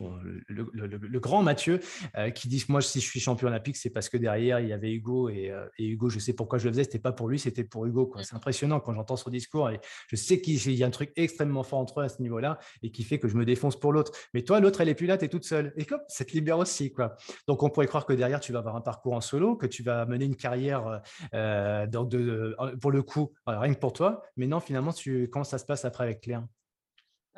le, grand Mathieu, euh, qui dit moi, si je suis champion olympique, c'est parce que derrière, il y avait Hugo. Et, Hugo, je sais pourquoi je le faisais, c'était pas pour lui, c'était pour Hugo. C'est impressionnant quand j'entends son discours. Et je sais qu'il y a un truc extrêmement fort entre eux à ce niveau-là et qui fait que je me défonce pour l'autre. Mais toi, l'autre, elle est plus là, tu es toute seule. Et comme ça te libère aussi Quoi. Donc, on pourrait croire que derrière, tu vas avoir un parcours en solo, que tu vas mener une carrière euh, de, pour le coup, rien que pour toi. Mais non, finalement, tu, comment ça se passe après avec Claire?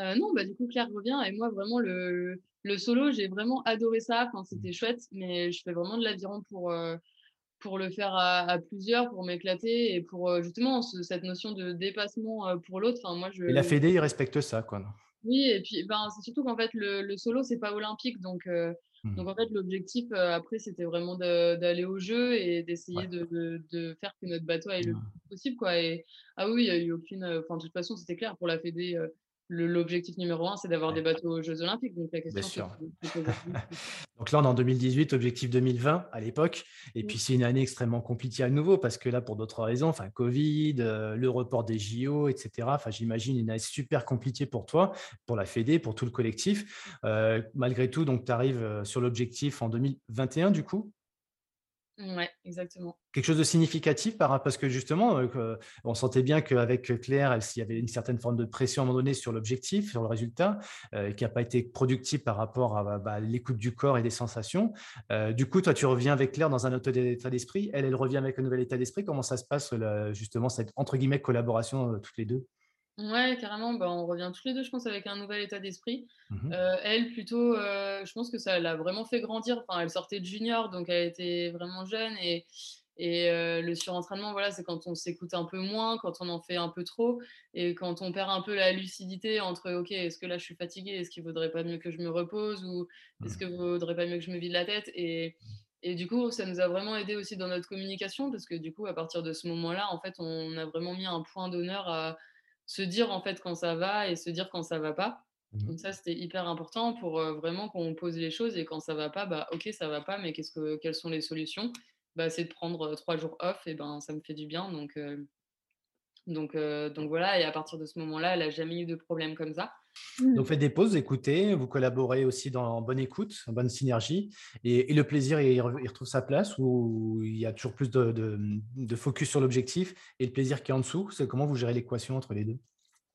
Euh, non, bah, du coup, Claire revient et moi, vraiment, le, le solo, j'ai vraiment adoré ça. Enfin, c'était chouette, mais je fais vraiment de l'aviron pour, euh, pour le faire à, plusieurs, pour m'éclater et pour justement cette notion de dépassement pour l'autre. Enfin, moi, je... Et la Fédé, il respecte ça, quoi. Oui, et puis ben, c'est surtout qu'en fait, le, le solo, c'est pas olympique. Donc, donc mmh. en fait, l'objectif après, c'était vraiment d'aller au jeu et d'essayer de, de, faire que notre bateau aille le mmh. plus possible. Quoi. Et, ah oui, il n'y a eu aucune. Enfin, de toute façon, c'était clair pour la Fédé l'objectif numéro un, c'est d'avoir des bateaux aux Jeux Olympiques. Donc, la question, donc là, on est en 2018, objectif 2020 à l'époque. Et puis, c'est une année extrêmement compliquée à nouveau parce que là, pour d'autres raisons, enfin, Covid, euh, le report des JO, etc. Enfin, j'imagine une année super compliquée pour toi, pour la Fédé, pour tout le collectif. Euh, malgré tout, donc, tu arrives euh, sur l'objectif en 2021, du coup? Ouais, exactement. Quelque chose de significatif par, parce que justement, euh, on sentait bien qu'avec Claire, il y avait une certaine forme de pression à un moment donné sur l'objectif, sur le résultat, euh, qui n'a pas été productif par rapport à bah, l'écoute du corps et des sensations. Euh, du coup, toi, tu reviens avec Claire dans un autre état d'esprit. Elle, elle revient avec un nouvel état d'esprit. Comment ça se passe, justement, cette entre guillemets collaboration toutes les deux? Ouais, carrément, bah, on revient tous les deux, je pense, avec un nouvel état d'esprit. Mmh elle, plutôt, je pense que ça l'a vraiment fait grandir. Enfin, elle sortait de junior, donc elle était vraiment jeune. Et, et le surentraînement, voilà, c'est quand on s'écoute un peu moins, quand on en fait un peu trop, et quand on perd un peu la lucidité entre, OK, est-ce que là je suis fatiguée, est-ce qu'il vaudrait pas mieux que je me repose, ou est-ce mmh. qu'il vaudrait pas mieux que je me vide la tête et, et du coup, ça nous a vraiment aidé aussi dans notre communication, parce que du coup, à partir de ce moment-là, en fait, on a vraiment mis un point d'honneur à se dire en fait quand ça va et se dire quand ça va pas. Mmh Donc ça, c'était hyper important pour vraiment qu'on pose les choses et quand ça va pas, bah ok, ça va pas, mais qu'est-ce que, quelles sont les solutions? Bah, C'est de prendre trois jours off et ben ça me fait du bien. Donc, donc, donc voilà, et à partir de ce moment-là, elle n'a jamais eu de problème comme ça. Donc, faites des pauses, écoutez, vous collaborez aussi dans bonne écoute, en bonne synergie, et, le plaisir, il, retrouve sa place ou il y a toujours plus de, de, focus sur l'objectif et le plaisir qui est en dessous? C'est comment vous gérez l'équation entre les deux?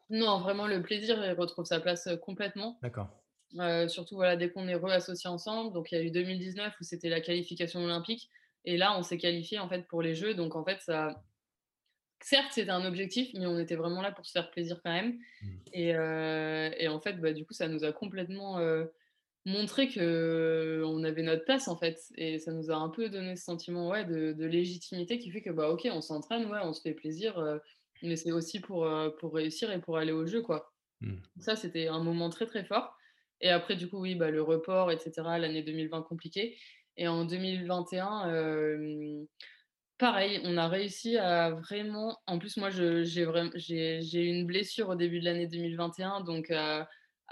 Non, vraiment, le plaisir, il retrouve sa place complètement. D'accord. surtout voilà, dès qu'on est reassociés ensemble. Donc, il y a eu 2019 où c'était la qualification olympique, et là, on s'est qualifié en fait pour les Jeux. Donc, en fait, ça certes, c'était un objectif, mais on était vraiment là pour se faire plaisir quand même. Mmh. Euh, et, en fait, bah, du coup, ça nous a complètement euh, montré qu'on avait notre place, en fait. Et ça nous a un peu donné ce sentiment ouais, de, légitimité qui fait que, bah, ok, on s'entraîne, ouais, on se fait plaisir, euh, mais c'est aussi pour, pour réussir et pour aller au jeu, quoi. Mmh. Ça, c'était un moment très, très fort. Et après, du coup, oui, bah, le report, etc., l'année 2020 compliquée. Et en 2021, Pareil, on a réussi à vraiment en plus moi j'ai eu une blessure au début de l'année 2021 donc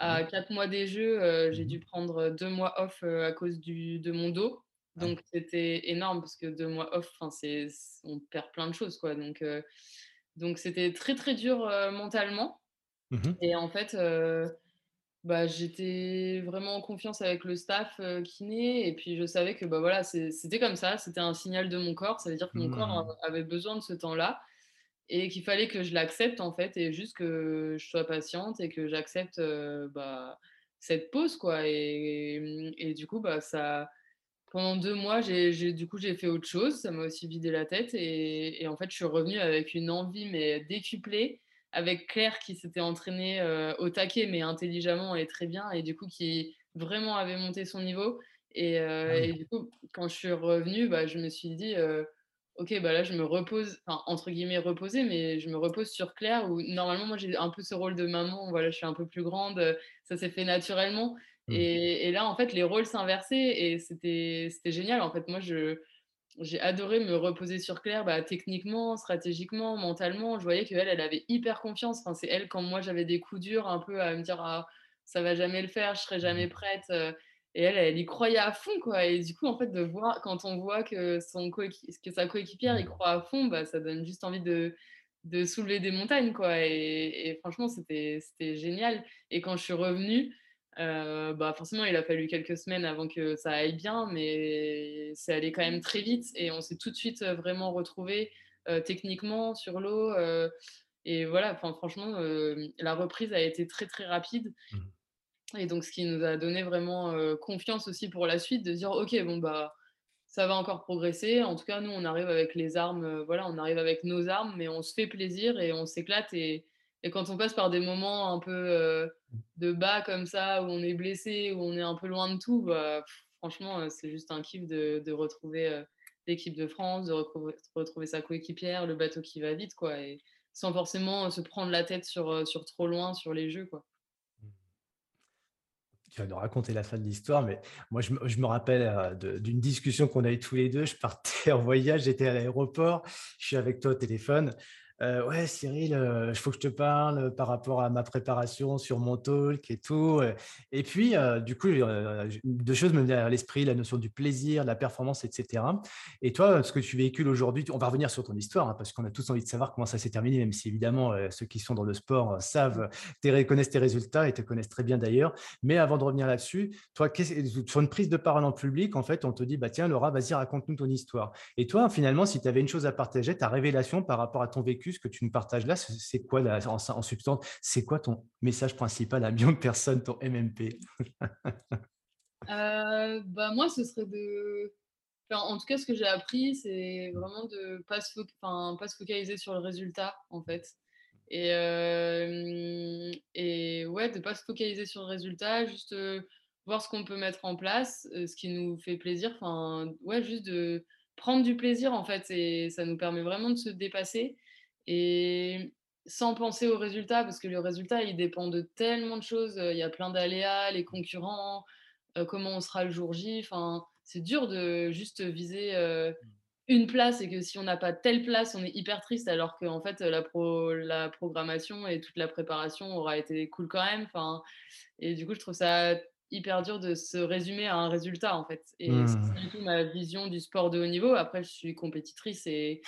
Ouais. à 4 mois des Jeux, heu, j'ai Mmh dû prendre, 2 mois off, heu, à cause du de mon dos. Ouais. Donc c'était énorme parce que 2 mois off, on perd plein de choses quoi donc c'était très, très dur, mentalement Mmh et en fait, bah, j'étais vraiment en confiance avec le staff, kiné et puis je savais que, bah, voilà, c'était comme ça, c'était un signal de mon corps. Ça veut dire que mon corps Mmh. avait besoin de ce temps-là et qu'il fallait que je l'accepte, en fait et juste que je sois patiente et que j'accepte, bah, cette pause, quoi et mmh et du coup, bah, ça pendant 2 mois, j'ai j'ai du coup, j'ai fait autre chose. Ça m'a aussi vidé la tête et et en fait, je suis revenue avec une envie, mais décuplée, avec Claire qui s'était entraînée, heu, au taquet, mais intelligemment et très bien et du coup, qui vraiment avait monté son niveau et Ah et du coup, quand je suis revenue, bah, je me suis dit, heu: «OK, bah, là, je me repose», enfin, entre guillemets «reposer», mais je me repose sur Claire où normalement, moi, j'ai un peu ce rôle de maman, voilà, je suis un peu plus grande, ça s'est fait naturellement Mmh. et et là, en fait, les rôles s'inversaient et c'était c'était génial. En fait, moi, je j'ai adoré me reposer sur Claire, bah, techniquement, stratégiquement, mentalement. Je voyais qu'elle, elle avait hyper confiance. Enfin, c'est elle, quand moi, j'avais des coups durs un peu à me dire: «Ah, ça va jamais le faire, je serai jamais Mmh. prête», heu et elle, elle y croyait à fond, quoi et du coup, en fait, de voir quand on voit que son que sa coéquipière y Mmh. croit à fond, bah, ça donne juste envie de de soulever des montagnes, quoi et et franchement, c'était c'était génial et quand je suis revenue, Heu, bah, forcément, il a fallu quelques semaines avant que ça aille bien, mais c'est allé quand même très vite et on s'est tout de suite, heu, vraiment retrouvés, heu, techniquement sur l'eau, et voilà, franchement, hem, la reprise a été très, très rapide Mmh. et donc ce qui nous a donné vraiment, confiance aussi pour la suite de dire: «OK, bon, bah, ça va encore progresser. En tout cas, nous, on arrive avec les armes, voilà, on arrive avec nos armes, mais on se fait plaisir et on s'éclate et et quand on passe par des moments un peu, heu, de bas comme ça, où on est blessé, où on est un peu loin de tout, bah, franchement, heu, c'est juste un kiff de retrouver, heu, l'équipe de France, de retrouver sa coéquipière, le bateau qui va vite, quoi et sans forcément, se prendre la tête sur, sur trop loin, sur les jeux, quoi. Tu vas nous raconter la fin de l'histoire, mais moi, je me rappelle, d'une discussion qu'on a eue tous les 2. Je partais en voyage, j'étais à l'aéroport, je suis avec toi au téléphone. Heu: «Ouais Cyril, il faut que je te parle, par rapport à ma préparation sur mon talk et tout», heu et puis, heu, du coup, 2 choses me venaient à l'esprit, la notion du plaisir, la performance et cetera et toi, ce que tu véhicules aujourd'hui, on va revenir sur ton histoire, hein, parce qu'on a tous envie de savoir comment ça s'est terminé, même si évidemment, ceux qui sont dans le sport, savent, connaissent tes résultats et te connaissent très bien d'ailleurs. Mais avant de revenir là-dessus, toi, sur une prise de parole en public, en fait, on te dit: «Bah, tiens, Laura, vas-y, raconte-nous ton histoire». Et toi, finalement, si tu avais une chose à partager, ta révélation par rapport à ton vécu, que tu nous partages là, c'est quoi en substance? C'est quoi ton message principal à un million de personnes, ton MMP? Heu, bah, moi, ce serait de en tout cas, ce que j'ai appris, c'est vraiment de enfin, pas se focaliser sur le résultat, en fait et et ouais, de pas se focaliser sur le résultat, juste, heu, voir ce qu'on peut mettre en place, heu, ce qui nous fait plaisir, enfin, ouais, juste de prendre du plaisir, en fait et ça nous permet vraiment de se dépasser et sans penser au résultat parce que le résultat, il dépend de tellement de choses, il y a plein d'aléas, les concurrents, comment on sera le jour J, enfin, c'est dur de juste viser, heu, une place et que si on n'a pas telle place, on est hyper triste alors qu'en fait, la pro la programmation et toute la préparation aura été cool quand même, enfin et du coup, je trouve ça hyper dur de se résumer à un résultat, en fait et c'est Mmh. du tout ma vision du sport de haut niveau. Après, je suis compétitrice et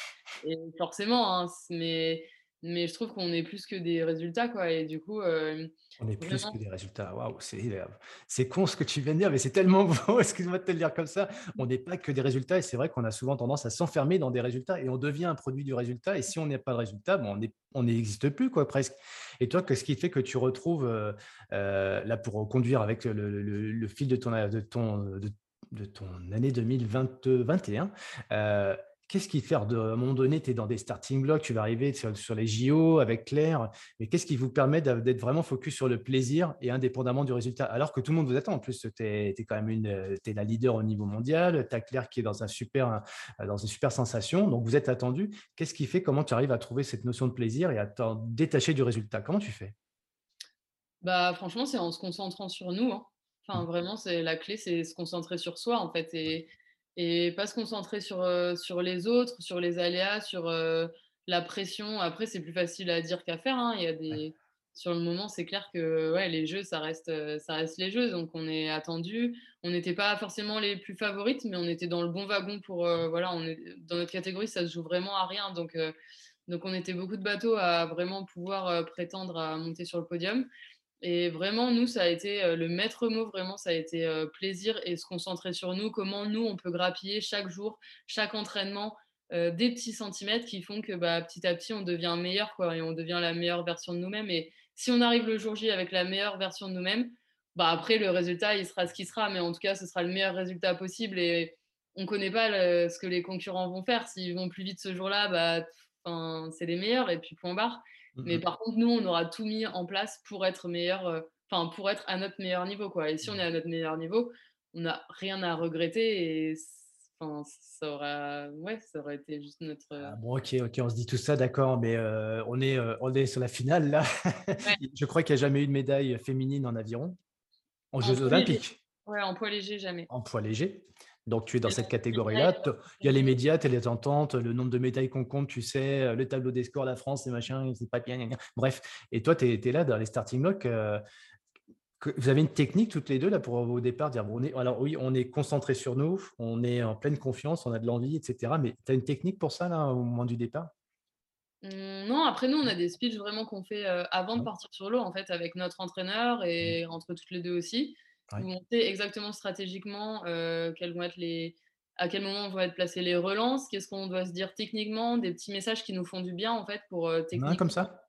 et forcément, hein, mais mais je trouve qu'on est plus que des résultats, quoi et du coup, hem, On est plus que des résultats. Waouh, c'est, con ce que tu viens de dire, mais c'est tellement beau, excuse-moi de te le dire comme ça. On n'est pas que des résultats et c'est vrai qu'on a souvent tendance à s'enfermer dans des résultats et on devient un produit du résultat et si on n'a pas de résultat, ben, on n'existe plus quoi presque. Et toi, qu'est-ce qui fait que tu retrouves, heu heu, là pour conduire avec le le le le fil de ton a de ton, de de ton année 2020 21, heu, qu'est-ce qui fait de à un moment donné, tu es dans des starting blocks, tu vas arriver sur les JO avec Claire, mais qu'est-ce qui vous permet d'être vraiment focus sur le plaisir et indépendamment du résultat? Alors que tout le monde vous attend en plus, tu es quand même une, la leader au niveau mondial, tu as Claire qui est dans une super sensation, donc vous êtes attendu. Qu'est-ce qui fait comment tu arrives à trouver cette notion de plaisir et à t'en détacher du résultat? Comment tu fais? Bah, franchement, c'est en se concentrant sur nous, hein. Enfin, vraiment, c'est la clé, c'est se concentrer sur soi, en fait et pas se concentrer sur, sur les autres, sur les aléas, sur, la pression. Après, c'est plus facile à dire qu'à faire, hein. Il y a des sur le moment, c'est clair que, ouais, les jeux, ça reste, ça reste les jeux, donc on est attendu. On n'était pas forcément les plus favorites, mais on était dans le bon wagon pour, voilà, on est dans notre catégorie, ça se joue vraiment à rien, donc donc on était beaucoup de bateaux à vraiment pouvoir, prétendre à monter sur le podium et vraiment, nous, ça a été, le maître mot, vraiment, ça a été, plaisir et se concentrer sur nous, comment nous, on peut grappiller chaque jour, chaque entraînement, des petits centimètres qui font que, bah, petit à petit, on devient meilleur, quoi et on devient la meilleure version de nous-mêmes et si on arrive le jour J avec la meilleure version de nous-mêmes, bah, après le résultat, il sera ce qu'il sera, mais en tout cas, ce sera le meilleur résultat possible et on connaît pas ce que les concurrents vont faire. S'ils vont plus vite ce jour-là, bah, c'est les meilleurs et puis point barre. Mmh Mais par contre, nous, on aura tout mis en place pour être meilleur, enfin pour être à notre meilleur niveau, quoi. Et si on est à notre meilleur niveau, on n'a rien à regretter et enfin, ça aurait, ouais, ça été juste notre. Ah bon, ok, ok, on se dit tout ça, d'accord, mais on est, on est sur la finale là. Je crois qu'il n'y a jamais eu de médaille féminine en aviron, en, Jeux Olympiques. Ouais, en poids léger, jamais. En poids léger. Donc, tu es dans cette catégorie-là. Il y a les médias, tu as les ententes, le nombre de médailles qu'on compte, tu sais, euh, le tableau des scores, la France, les machins, c'est pas bien. Bref. Et toi, tu es, là dans les starting blocks. Euh, vous avez une technique toutes les deux là pour au départ dire bon, on est, alors oui, on est concentré sur nous, on est en pleine confiance, on a de l'envie, etc. Mais tu as une technique pour ça là au moment du départ? Mmh, non, après nous, on a des speeches vraiment qu'on fait euh, avant de partir sur l'eau, en fait, avec notre entraîneur et mmh. entre toutes les deux aussi où on sait exactement stratégiquement quels vont être les, à quel moment vont être placées les relances, qu'est-ce qu'on doit se dire techniquement, des petits messages qui nous font du bien en fait pour euh, techniquement. comme ça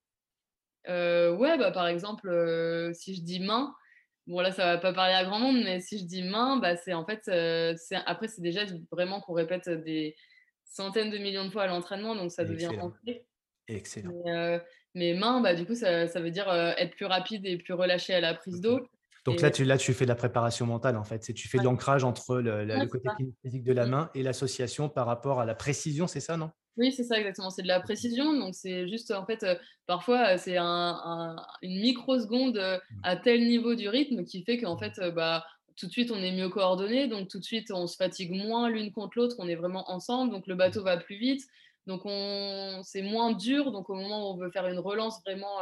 Ouais, bah, par exemple, si je dis main, bon là ça va pas parler à grand monde, mais si je dis main, bah, c'est en fait, c'est après c'est déjà vraiment qu'on répète des centaines de millions de fois à l'entraînement, donc ça devient ancré. Excellent. Mais, mais main, bah, du coup, ça, ça veut dire être plus rapide et plus relâché à la prise d'eau. Donc là tu, là, tu fais de la préparation mentale, en fait. Tu fais de l'ancrage entre le, côté physique de la mmh. main et l'association par rapport à la précision, c'est ça, non? Oui, c'est ça, exactement. C'est de la précision. Donc, c'est juste, en fait, euh, parfois, euh, c'est un, une microseconde euh, mmh. à tel niveau du rythme qui fait qu'en fait, bah, tout de suite, on est mieux coordonné. Donc, tout de suite, on se fatigue moins l'une contre l'autre. On est vraiment ensemble. Donc, le bateau mmh. va plus vite. Donc, on... c'est moins dur. Donc, au moment où on veut faire une relance vraiment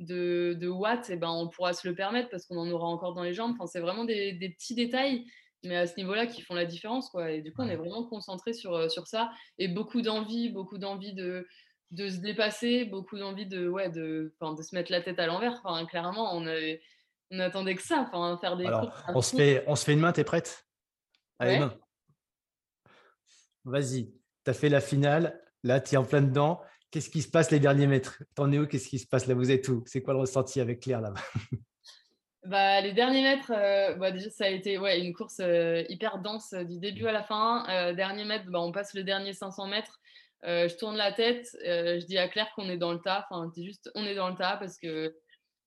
de, watts, et eh ben, on pourra se le permettre parce qu'on en aura encore dans les jambes. Enfin, c'est vraiment des, petits détails, mais à ce niveau-là, qui font la différence. Quoi. Et du coup, on est vraiment concentré sur, euh, sur ça et beaucoup d'envie, beaucoup d'envie de, de se dépasser, beaucoup d'envie de, ouais, de, de se mettre la tête à l'envers. Enfin, clairement, on, avait, on attendait que ça, enfin, faire des. Alors, on, se fait, on se fait une main, t'es prête? Allez, main. Vas-y, tu as fait la finale, là, tu es en plein dedans. Qu'est-ce qui se passe les derniers mètres? T'en es où? Qu'est-ce qui se passe là? Vous êtes où? C'est quoi le ressenti avec Claire là-bas? Bah, Les derniers mètres, euh, bah, déjà, ça a été ouais, une course euh, hyper dense euh, du début à la fin. dernier mètre, bah, on passe le dernier 500 mètres. je tourne la tête. je dis à Claire qu'on est dans le tas. Enfin, juste on est dans le tas parce que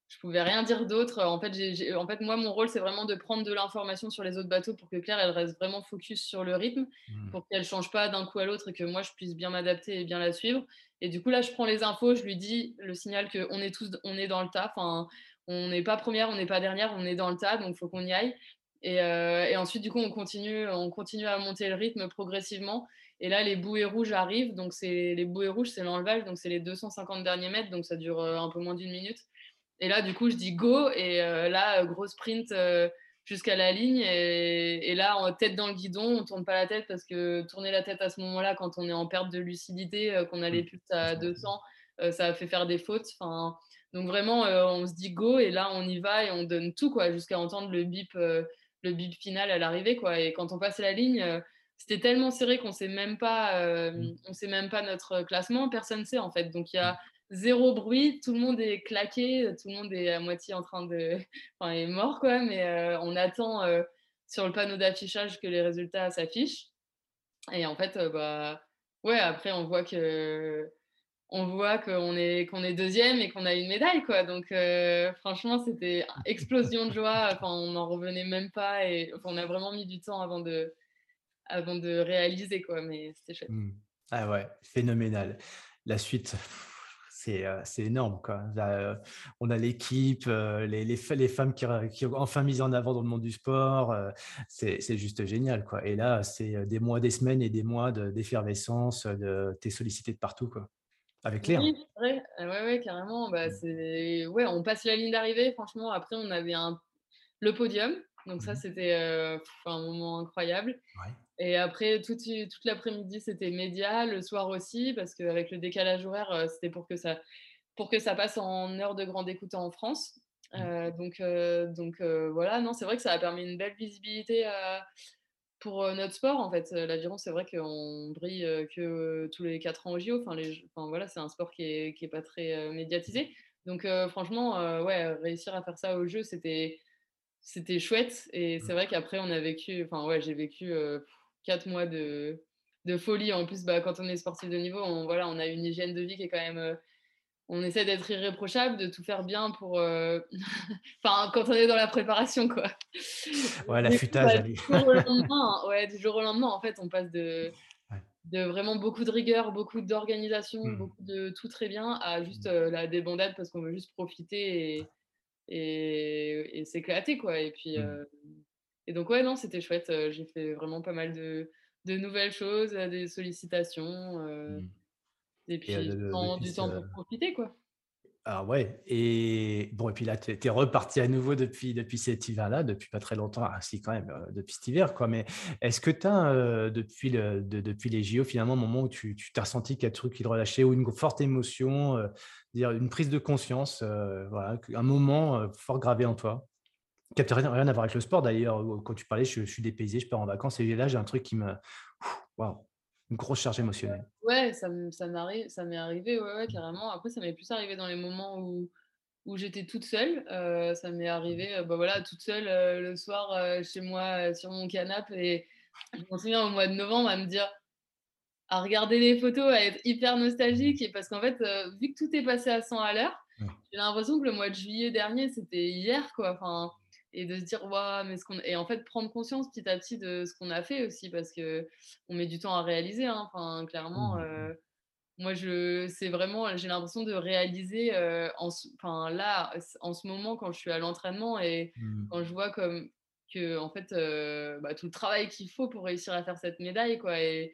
je pouvais rien dire d'autre. En fait, en fait, moi, mon rôle, c'est vraiment de prendre de l'information sur les autres bateaux pour que Claire, elle reste vraiment focus sur le rythme, mmh. pour qu'elle change pas d'un coup à l'autre et que moi, je puisse bien m'adapter et bien la suivre. Et du coup, là, je prends les infos, je lui dis le signal qu'on est tous, on est dans le tas. Enfin, on n'est pas première, on n'est pas dernière, on est dans le tas, donc il faut qu'on y aille. Et, euh, et, ensuite, du coup, on continue, on continue à monter le rythme progressivement. Et là, les bouées rouges arrivent. Donc, c'est les bouées rouges, c'est l'enlevage, donc c'est les 250 derniers mètres, donc ça dure euh, un peu moins d'une minute. Et là, du coup, je dis go. Et euh, là, gros sprint euh, jusqu'à la ligne. Et, là, en tête dans le guidon, on tourne pas la tête parce que tourner la tête à ce moment-là, quand on est en perte de lucidité, euh, qu'on a les pulses à 200, ça fait faire des fautes. Enfin, donc vraiment, on se dit go. Et là, on y va et on donne tout quoi, jusqu'à entendre le bip, le bip final à l'arrivée. Quoi. Et quand on passe la ligne, c'était tellement serré qu'on sait même pas, mmh. on sait même pas notre classement. Personne sait en fait. Donc il y a zéro bruit, tout le monde est claqué, tout le monde est à moitié en train de. Enfin, est mort, quoi, mais euh, on attend euh, sur le panneau d'affichage que les résultats s'affichent. Et en fait, euh, bah, ouais, après, on voit que. On voit qu'on est, qu'on est deuxième et qu'on a une médaille, quoi. Donc, franchement, c'était explosion de joie. Enfin, on n'en revenait même pas et on a vraiment mis du temps avant de, avant de réaliser, quoi. Mais c'était chouette. Mmh. Ah ouais, phénoménal. La suite, c'est énorme. Quoi. on a l'équipe, les, les, les, femmes qui, qui, ont enfin mis en avant dans le monde du sport. c'est juste génial. Quoi. Et là, c'est des mois, des semaines et des mois d'effervescence. De, T'es sollicité de partout. Quoi. Avec Claire. Oui, c'est vrai. Ouais, ouais, carrément. Bah, mmh. ouais, on passe la ligne d'arrivée. Franchement, après, on avait un... le podium. Donc, ça, mmh c'était un moment incroyable. Et après, toute, toute l'après-midi, c'était média, le soir aussi, parce qu'avec le décalage horaire, c'était pour que ça pour que ça passe en heure de grande écoute en France. Mmh. donc, donc voilà, non, c'est vrai que ça a permis une belle visibilité pour notre sport. En fait, l'aviron, c'est vrai qu'on brille que tous les quatre ans au JO. Enfin, les, enfin voilà, c'est un sport qui est, qui est pas très médiatisé. Donc, franchement, ouais, réussir à faire ça au jeu, c'était c'était chouette. Et c'est mmh. vrai qu'après, on a vécu, enfin ouais, j'ai vécu quatre mois de, de, folie. En plus, bah, quand on est sportif de niveau, on, voilà, on a une hygiène de vie qui est quand même. on essaie d'être irréprochable, de tout faire bien pour. enfin, quand on est dans la préparation, quoi. Ouais, l'affûtage. du, jour au lendemain, ouais, du jour au lendemain, en fait, on passe de. de vraiment beaucoup de rigueur, beaucoup d'organisation, mmh. beaucoup de tout très bien, à juste mmh. la débandade parce qu'on veut juste profiter et, et, et s'éclater quoi. Et puis mmh. Et donc ouais non c'était chouette. J'ai fait vraiment pas mal de, de nouvelles choses, des sollicitations mmh. et puis du, temps, pour profiter quoi. Ah ouais, et bon, et puis là, tu es, reparti à nouveau depuis, depuis cet hiver-là, depuis pas très longtemps, ah, si quand même, depuis cet hiver, quoi. Mais est-ce que tu as, depuis, le, depuis les JO, finalement, un moment où tu t'as ressenti qu'il y a un truc qui te relâchait ou une forte émotion, dire une prise de conscience, voilà, un moment fort gravé en toi? Qui n'a rien, à voir avec le sport d'ailleurs. Quand tu parlais, je, suis dépaysé, je pars en vacances et là, j'ai un truc qui me. Waouh, une grosse charge émotionnelle. Ouais, ça, ça m'est arrivé, ouais, ouais, mmh. carrément. Après, ça m'est plus arrivé dans les moments où, où j'étais toute seule. ça m'est arrivé, bah voilà, toute seule le soir chez moi sur mon canapé. Et je m'en souviens au mois de novembre à me dire, à regarder les photos, à être hyper nostalgique. Et parce qu'en fait, vu que tout est passé à 100 à l'heure, j'ai l'impression que le mois de juillet dernier, c'était hier, quoi. Enfin, et de se dire waouh mais ce qu'on et en fait prendre conscience petit à petit de ce qu'on a fait aussi parce que on met du temps à réaliser hein. enfin clairement mmh, mmh. Euh, moi je c'est vraiment j'ai l'impression de réaliser euh, en enfin là en ce moment quand je suis à l'entraînement et mmh. quand je vois comme que en fait euh, bah, tout le travail qu'il faut pour réussir à faire cette médaille quoi et,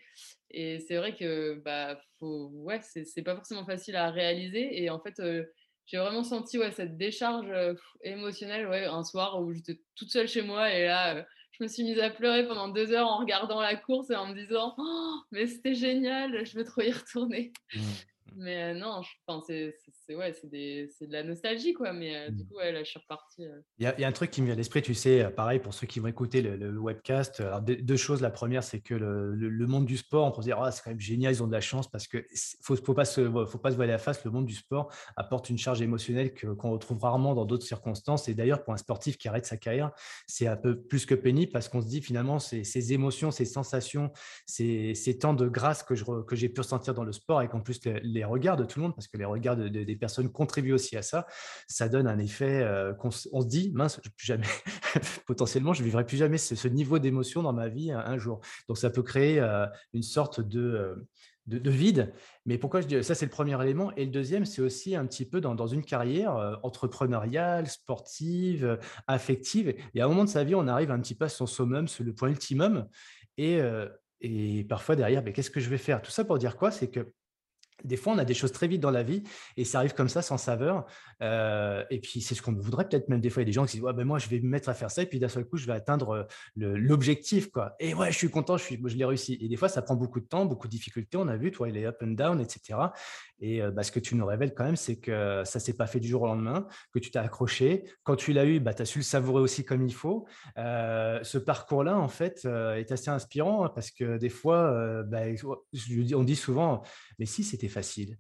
et c'est vrai que bah faut ouais c'est pas forcément facile à réaliser et en fait j'ai vraiment senti ouais, cette décharge émotionnelle ouais, un soir où j'étais toute seule chez moi et là, je me suis mise à pleurer pendant deux heures en regardant la course et en me disant «Oh, mais c'était génial, je veux trop y retourner. Mmh. Mais non, je pense c'est ouais, de la nostalgie, quoi. Mais du mmh. coup, ouais, là, je suis repartie. Il y, a un truc qui me vient à l'esprit, tu sais, pareil pour ceux qui vont écouter le, webcast. Alors, deux, choses. La première, c'est que le, monde du sport, on peut se dire, «Ah, c'est quand même génial, ils ont de la chance parce que faut, faut pas se, faut pas se voiler la face. Le monde du sport apporte une charge émotionnelle qu'on retrouve rarement dans d'autres circonstances. Et d'ailleurs, pour un sportif qui arrête sa carrière, c'est un peu plus que pénible parce qu'on se dit finalement, ces, ces émotions, ces sensations, ces, ces, temps de grâce que j'ai pu ressentir dans le sport et qu'en plus les, les regards de tout le monde, parce que les regards des personnes contribuent aussi à ça, ça donne un effet euh, qu'on on se dit, mince, plus jamais, potentiellement, je ne vivrai plus jamais ce, niveau d'émotion dans ma vie un, jour. Donc ça peut créer euh, une sorte de, euh, de, vide. Mais pourquoi je dis ça, c'est le premier élément. Et le deuxième, c'est aussi un petit peu dans, dans une carrière entrepreneuriale, sportive, affective. Et à un moment de sa vie, on arrive un petit peu à son summum, le point ultimum. Et, et parfois derrière, mais qu'est-ce que je vais faire? Tout ça pour dire quoi? C'est que des fois, on a des choses très vite dans la vie et ça arrive comme ça, sans saveur. Euh, et puis, c'est ce qu'on voudrait peut-être même des fois. Il y a des gens qui disent ben Moi, je vais me mettre à faire ça et puis d'un seul coup, je vais atteindre euh, l'objectif. Et ouais, je suis content, je, l'ai réussi. Et des fois, ça prend beaucoup de temps, beaucoup de difficultés. On a vu, toi, il est up and down, etc. Et bah, ce que tu nous révèles quand même, c'est que ça ne s'est pas fait du jour au lendemain, que tu t'as accroché. Quand tu l'as eu, bah, tu as su le savourer aussi comme il faut. ce parcours-là, en fait, est assez inspirant hein, parce que des fois, bah, on dit souvent, mais si c'était facile.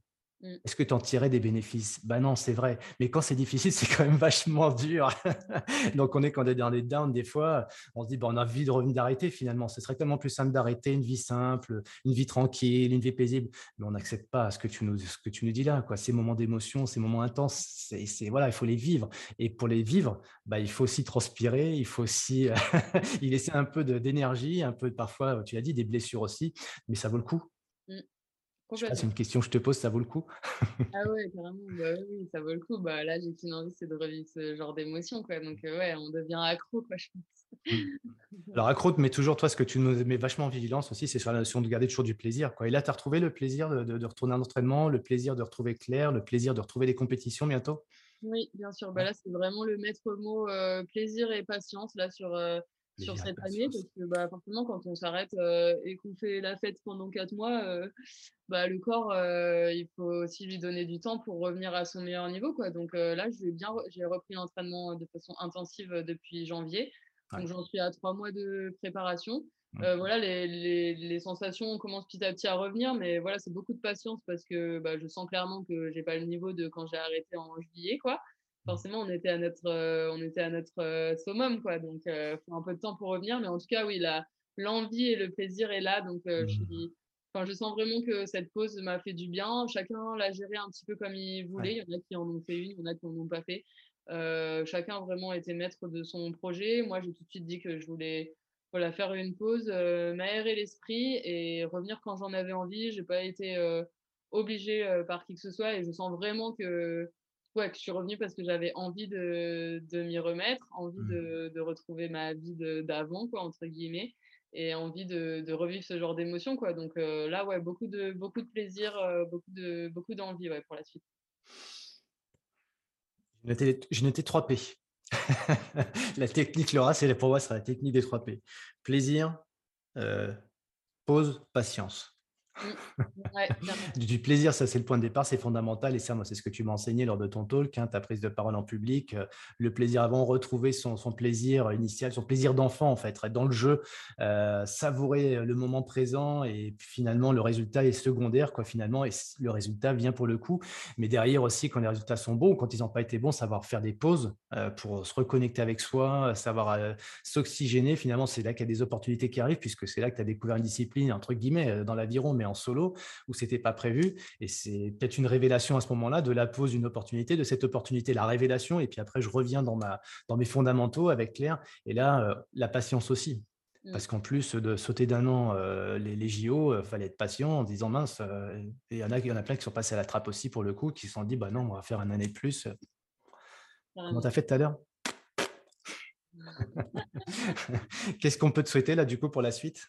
Est-ce que tu en tirais des bénéfices? Ben non, c'est vrai. Mais quand c'est difficile, c'est quand même vachement dur. Donc, on est quand on est dans les downs, des fois, on se dit, ben, on a envie de revenir d'arrêter finalement. Ce serait tellement plus simple d'arrêter une vie simple, une vie tranquille, une vie paisible. Mais on n'accepte pas ce que tu nous, dis là. Quoi. Ces moments d'émotion, ces moments intenses, c'est, voilà, il faut les vivre. Et pour les vivre, bah, il faut aussi transpirer, il faut aussi y laisser un peu d'énergie, un peu parfois, tu as dit, des blessures aussi. Mais ça vaut le coup. Mmh. c'est une question que je te pose, ça vaut le coup? Ah ouais, carrément, bah oui, ça vaut le coup. Bah, là, j'ai qu'une envie, c'est de revivre ce genre d'émotion, quoi. Donc, ouais, on devient accro, quoi, je pense. Alors, accro, mais toujours, toi, ce que tu nous mets vachement en vigilance aussi, c'est sur la notion de garder toujours du plaisir, quoi. Et là, tu as retrouvé le plaisir de, retourner à l'entraînement, le plaisir de retrouver Claire, le plaisir de retrouver des compétitions bientôt? Oui, bien sûr. Bah, là, c'est vraiment le maître mot plaisir et patience, là, sur sur cette année parce que bah, forcément quand on s'arrête et qu'on fait la fête pendant quatre mois, bah, le corps il faut aussi lui donner du temps pour revenir à son meilleur niveau quoi. Donc là j'ai bien j'ai repris l'entraînement de façon intensive depuis janvier. Donc j'en suis à trois mois de préparation. voilà, les, les, les, sensations commencent petit à petit à revenir, mais voilà, c'est beaucoup de patience parce que bah, je sens clairement que j'ai pas le niveau de quand j'ai arrêté en juillet, quoi forcément, on était à notre, euh, on était à notre euh, summum, quoi. Donc, il euh, faut un peu de temps pour revenir. Mais en tout cas, oui, l'envie et le plaisir est là. Donc, je, mmh. enfin, je sens vraiment que cette pause m'a fait du bien. Chacun l'a géré un petit peu comme il voulait. Il y en a qui en ont fait une, il y en a qui n'en ont pas fait. chacun vraiment été maître de son projet. Moi, j'ai tout de suite dit que je voulais voilà, faire une pause, m'aérer l'esprit et revenir quand j'en avais envie. Je n'ai pas été obligée par qui que ce soit et je sens vraiment que ouais, que je suis revenue parce que j'avais envie de, de m'y remettre, envie mmh. de, de, retrouver ma vie d'avant, quoi, entre guillemets, et envie de, de revivre ce genre d'émotion, quoi. Donc euh, là, ouais, beaucoup de, beaucoup de plaisir, euh, beaucoup de, beaucoup d'envie, ouais, pour la suite. J'ai noté 3 P. la technique, Laura, c'est pour moi, c'est la technique des 3 P. Plaisir, euh, pause, patience. Mmh. du plaisir, ça c'est le point de départ, c'est fondamental. Et ça, moi, c'est ce que tu m'as enseigné lors de ton talk, hein, ta prise de parole en public. Euh, le plaisir avant, retrouver son, plaisir initial, son plaisir d'enfant, en fait, être dans le jeu, euh, savourer le moment présent. Et finalement, le résultat est secondaire, quoi, finalement. Et le résultat vient pour le coup. Mais derrière aussi, quand les résultats sont bons, quand ils n'ont pas été bons, savoir faire des pauses euh, pour se reconnecter avec soi, savoir s'oxygéner. Finalement, c'est là qu'il y a des opportunités qui arrivent, puisque c'est là que tu as découvert une discipline, entre guillemets, dans l'aviron, mais en solo où c'était pas prévu. Et c'est peut-être une révélation à ce moment-là de la pause d'une opportunité, de cette opportunité, la révélation. Et puis après, je reviens dans, ma, dans mes fondamentaux avec Claire. Et là, euh, la patience aussi. Mmh. Parce qu'en plus de sauter d'un an euh, les, les, JO, il euh, fallait être patient en disant mince, il y, en a, y en a plein qui sont passés à la trappe aussi pour le coup, qui se sont dit bah non, on va faire une année de plus. Comment tu as fait tout à l'heure? Qu'est-ce qu'on peut te souhaiter là du coup pour la suite?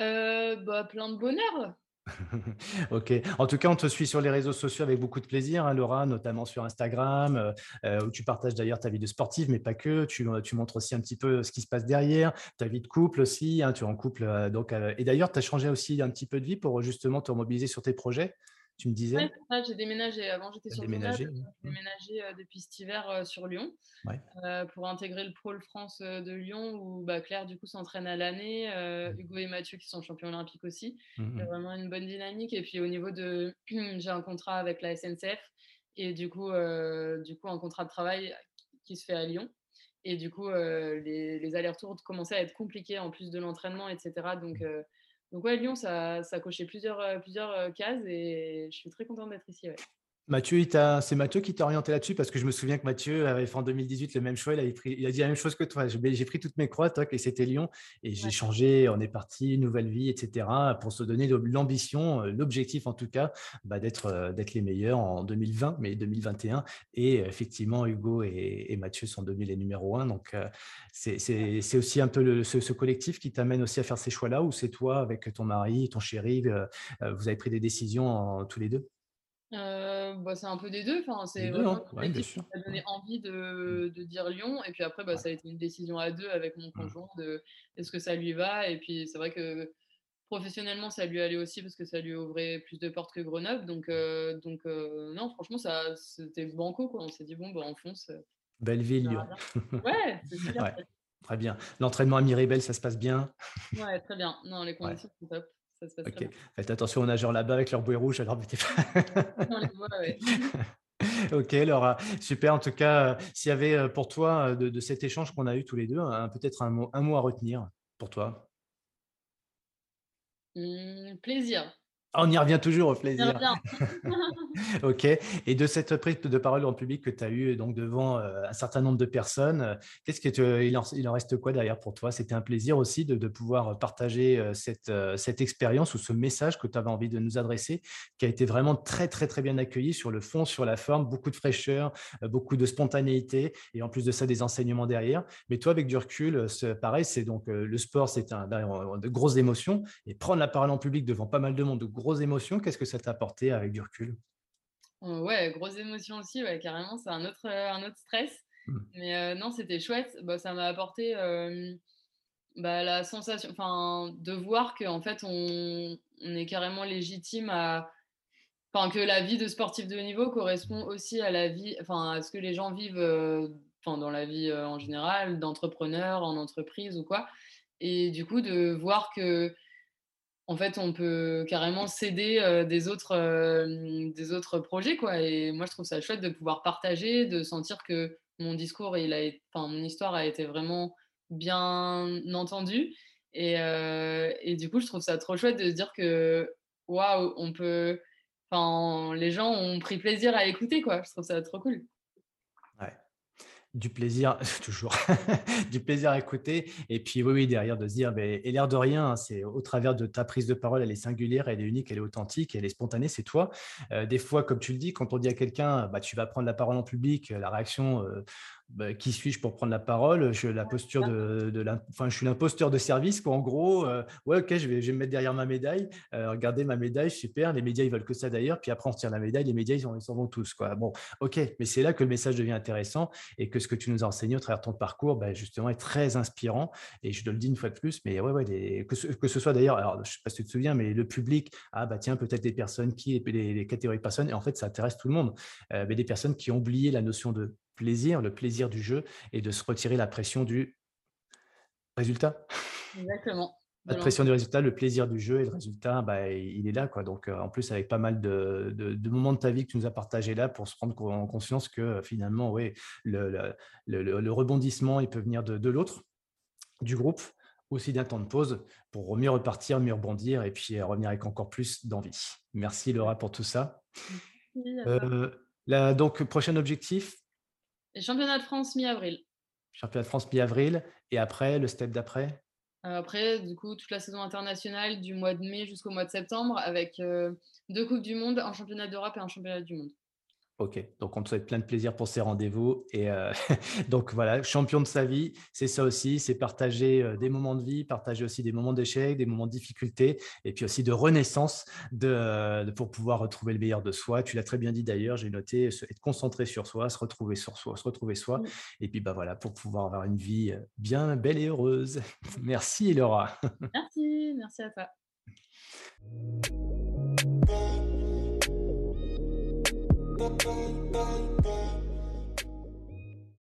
Euh, bah, plein de bonheur. ok. En tout cas, on te suit sur les réseaux sociaux avec beaucoup de plaisir, hein, Laura, notamment sur Instagram, euh, euh, où tu partages d'ailleurs ta vie de sportive, mais pas que. Tu, tu, montres aussi un petit peu ce qui se passe derrière, ta vie de couple aussi. Hein, tu es en couple. donc, et d'ailleurs, tu as changé aussi un petit peu de vie pour justement te mobiliser sur tes projets? Tu me disais? J'ai déménagé. Avant, j'étais sur déménagé, J'ai déménagé euh, depuis cet hiver euh, sur Lyon euh, pour intégrer le Pôle France de Lyon où bah, Claire, du coup, s'entraîne à l'année. Mmh. Hugo et Mathieu qui sont champions olympiques aussi. Mmh, mmh. vraiment une bonne dynamique. Et puis, au niveau de. j'ai un contrat avec la SNCF et du coup, du coup, un contrat de travail qui se fait à Lyon. Et du coup, les, les allers-retours commençaient à être compliqués en plus de l'entraînement, etc. Donc, donc ouais, Lyon, ça, ça cochait plusieurs, euh, plusieurs euh, cases et je suis très contente d'être ici. Ouais. Mathieu, c'est Mathieu qui t'a orienté là-dessus parce que je me souviens que Mathieu avait fait en 2018 le même choix. Il, pris, il a dit la même chose que toi. J'ai pris toutes mes croix, et c'était Lyon. Et j'ai changé, on est parti, nouvelle vie, etc. pour se donner l'ambition, euh, l'objectif en tout cas, bah, euh, d'être les meilleurs en 2020, mais 2021. Et effectivement, Hugo et, Mathieu sont devenus les numéros un. Donc, euh, c'est aussi un peu ce, collectif qui t'amène aussi à faire ces choix-là ou c'est toi avec ton mari, ton chéri, vous avez pris des décisions tous les deux? Euh, bah, c'est un peu des deux. Enfin, c'est vraiment hein. qui m'a donné envie de, de, dire Lyon. Et puis après, bah, ça a été une décision à deux avec mon mmh. conjoint de est-ce que ça lui va. Et puis c'est vrai que professionnellement, ça lui allait aussi parce que ça lui ouvrait plus de portes que Grenoble. Donc, euh, donc euh, non, franchement, ça, c'était banco. Quoi. On s'est dit, bon, bah, on fonce. Belle ville, Lyon. Ouais, c'est ouais, Très bien. L'entraînement à Miribel, ça se passe bien? Ouais, très bien. Non, les conditions sont top. Ok. Faites attention aux nageurs là-bas avec leur bouée rouge, alors mettez ok, Laura, super. En tout cas, euh, s'il y avait euh, pour toi, euh, de, cet échange qu'on a eu tous les deux, peut-être un mot, un mot à retenir pour toi? Mmh, Plaisir. On y revient toujours au plaisir. ok. Et de cette prise de parole en public que tu as eue donc devant euh, un certain nombre de personnes, qu'est-ce que tu, il, en, reste quoi derrière pour toi? C'était un plaisir aussi de, pouvoir partager euh, cette, euh, cette expérience ou ce message que tu avais envie de nous adresser, qui a été vraiment très très très bien accueilli sur le fond, sur la forme, beaucoup de fraîcheur, beaucoup de spontanéité et en plus de ça des enseignements derrière. Mais toi, avec du recul, pareil, c'est donc le sport, c'est un, de grosses émotions et prendre la parole en public devant pas mal de monde, de grosses émotions, qu'est-ce que ça t'a apporté avec du recul? Ouais, grosses émotions aussi, ouais, carrément, c'est un autre, un autre stress. Mmh. Mais non, c'était chouette. Bah, ça m'a apporté bah, la sensation, enfin, de voir qu'en fait, on, on, est carrément légitime à, enfin, que la vie de sportif de haut niveau correspond aussi à la vie, enfin, à ce que les gens vivent, enfin, dans la vie en général, d'entrepreneurs, en entreprise ou quoi. Et du coup, de voir que en fait, on peut carrément céder des, autres, des autres projets. Quoi. Et moi, je trouve ça chouette de pouvoir partager, de sentir que mon discours, il a, mon histoire a été vraiment bien entendue. Et, et, du coup, je trouve ça trop chouette de se dire que, waouh, on peut. Enfin, les gens ont pris plaisir à écouter, quoi. Je trouve ça trop cool du plaisir, toujours, du plaisir à écouter. Et puis, oui, derrière de se dire, ben, et l'air de rien, hein, c'est au travers de ta prise de parole, elle est singulière, elle est unique, elle est authentique, elle est spontanée, c'est toi. Euh, des fois, comme tu le dis, quand on dit à quelqu'un, bah, tu vas prendre la parole en public, la réaction, euh, bah, qui suis-je pour prendre la parole? Je la posture de, de enfin, je suis l'imposteur de service, quoi. En gros, euh, ouais, ok, je vais, je vais me mettre derrière ma médaille. Euh, regardez ma médaille, super. Les médias, ils veulent que ça d'ailleurs. Puis après, on tire la médaille. Les médias, ils s'en vont tous, quoi. Bon, ok, mais c'est là que le message devient intéressant et que ce que tu nous as enseigné au travers de ton parcours, bah, justement, est très inspirant. Et je te le dis une fois de plus, mais ouais, ouais, que, ce, que ce soit d'ailleurs, alors je sais pas si tu te souviens, mais le public, ah bah tiens, peut-être des personnes qui, les, les, catégories de personnes, et en fait, ça intéresse tout le monde. Euh, mais des personnes qui ont oublié la notion de plaisir, le plaisir du jeu et de se retirer la pression du résultat. Exactement. La pression du résultat, le plaisir du jeu et le résultat, bah, il est là. Quoi. Donc, euh, en plus, avec pas mal de, de, moments de ta vie que tu nous as partagé là pour se prendre en conscience que euh, finalement, oui, le, le, le, rebondissement, il peut venir de, de l'autre, du groupe, aussi d'un temps de pause pour mieux repartir, mieux rebondir et puis euh, revenir avec encore plus d'envie. Merci Laura pour tout ça. donc, prochain objectif, championnat de France mi-avril. Championnat de France mi-avril. Et après, le step d'après? Euh, Après, du coup, toute la saison internationale du mois de mai jusqu'au mois de septembre avec euh, deux Coupes du Monde, un championnat d'Europe et un championnat du monde. Ok, donc on te souhaite plein de plaisir pour ces rendez-vous. Et euh, donc voilà, champion de sa vie, c'est ça aussi, c'est partager euh, des moments de vie, partager aussi des moments d'échec, des moments de difficulté, et puis aussi de renaissance de, pour pouvoir retrouver le meilleur de soi. Tu l'as très bien dit d'ailleurs, j'ai noté, être concentré sur soi, se retrouver sur soi, se retrouver soi, et puis bah voilà, pour pouvoir avoir une vie euh, bien belle et heureuse. Merci Laura. Merci, merci à toi. bang, bang, bang.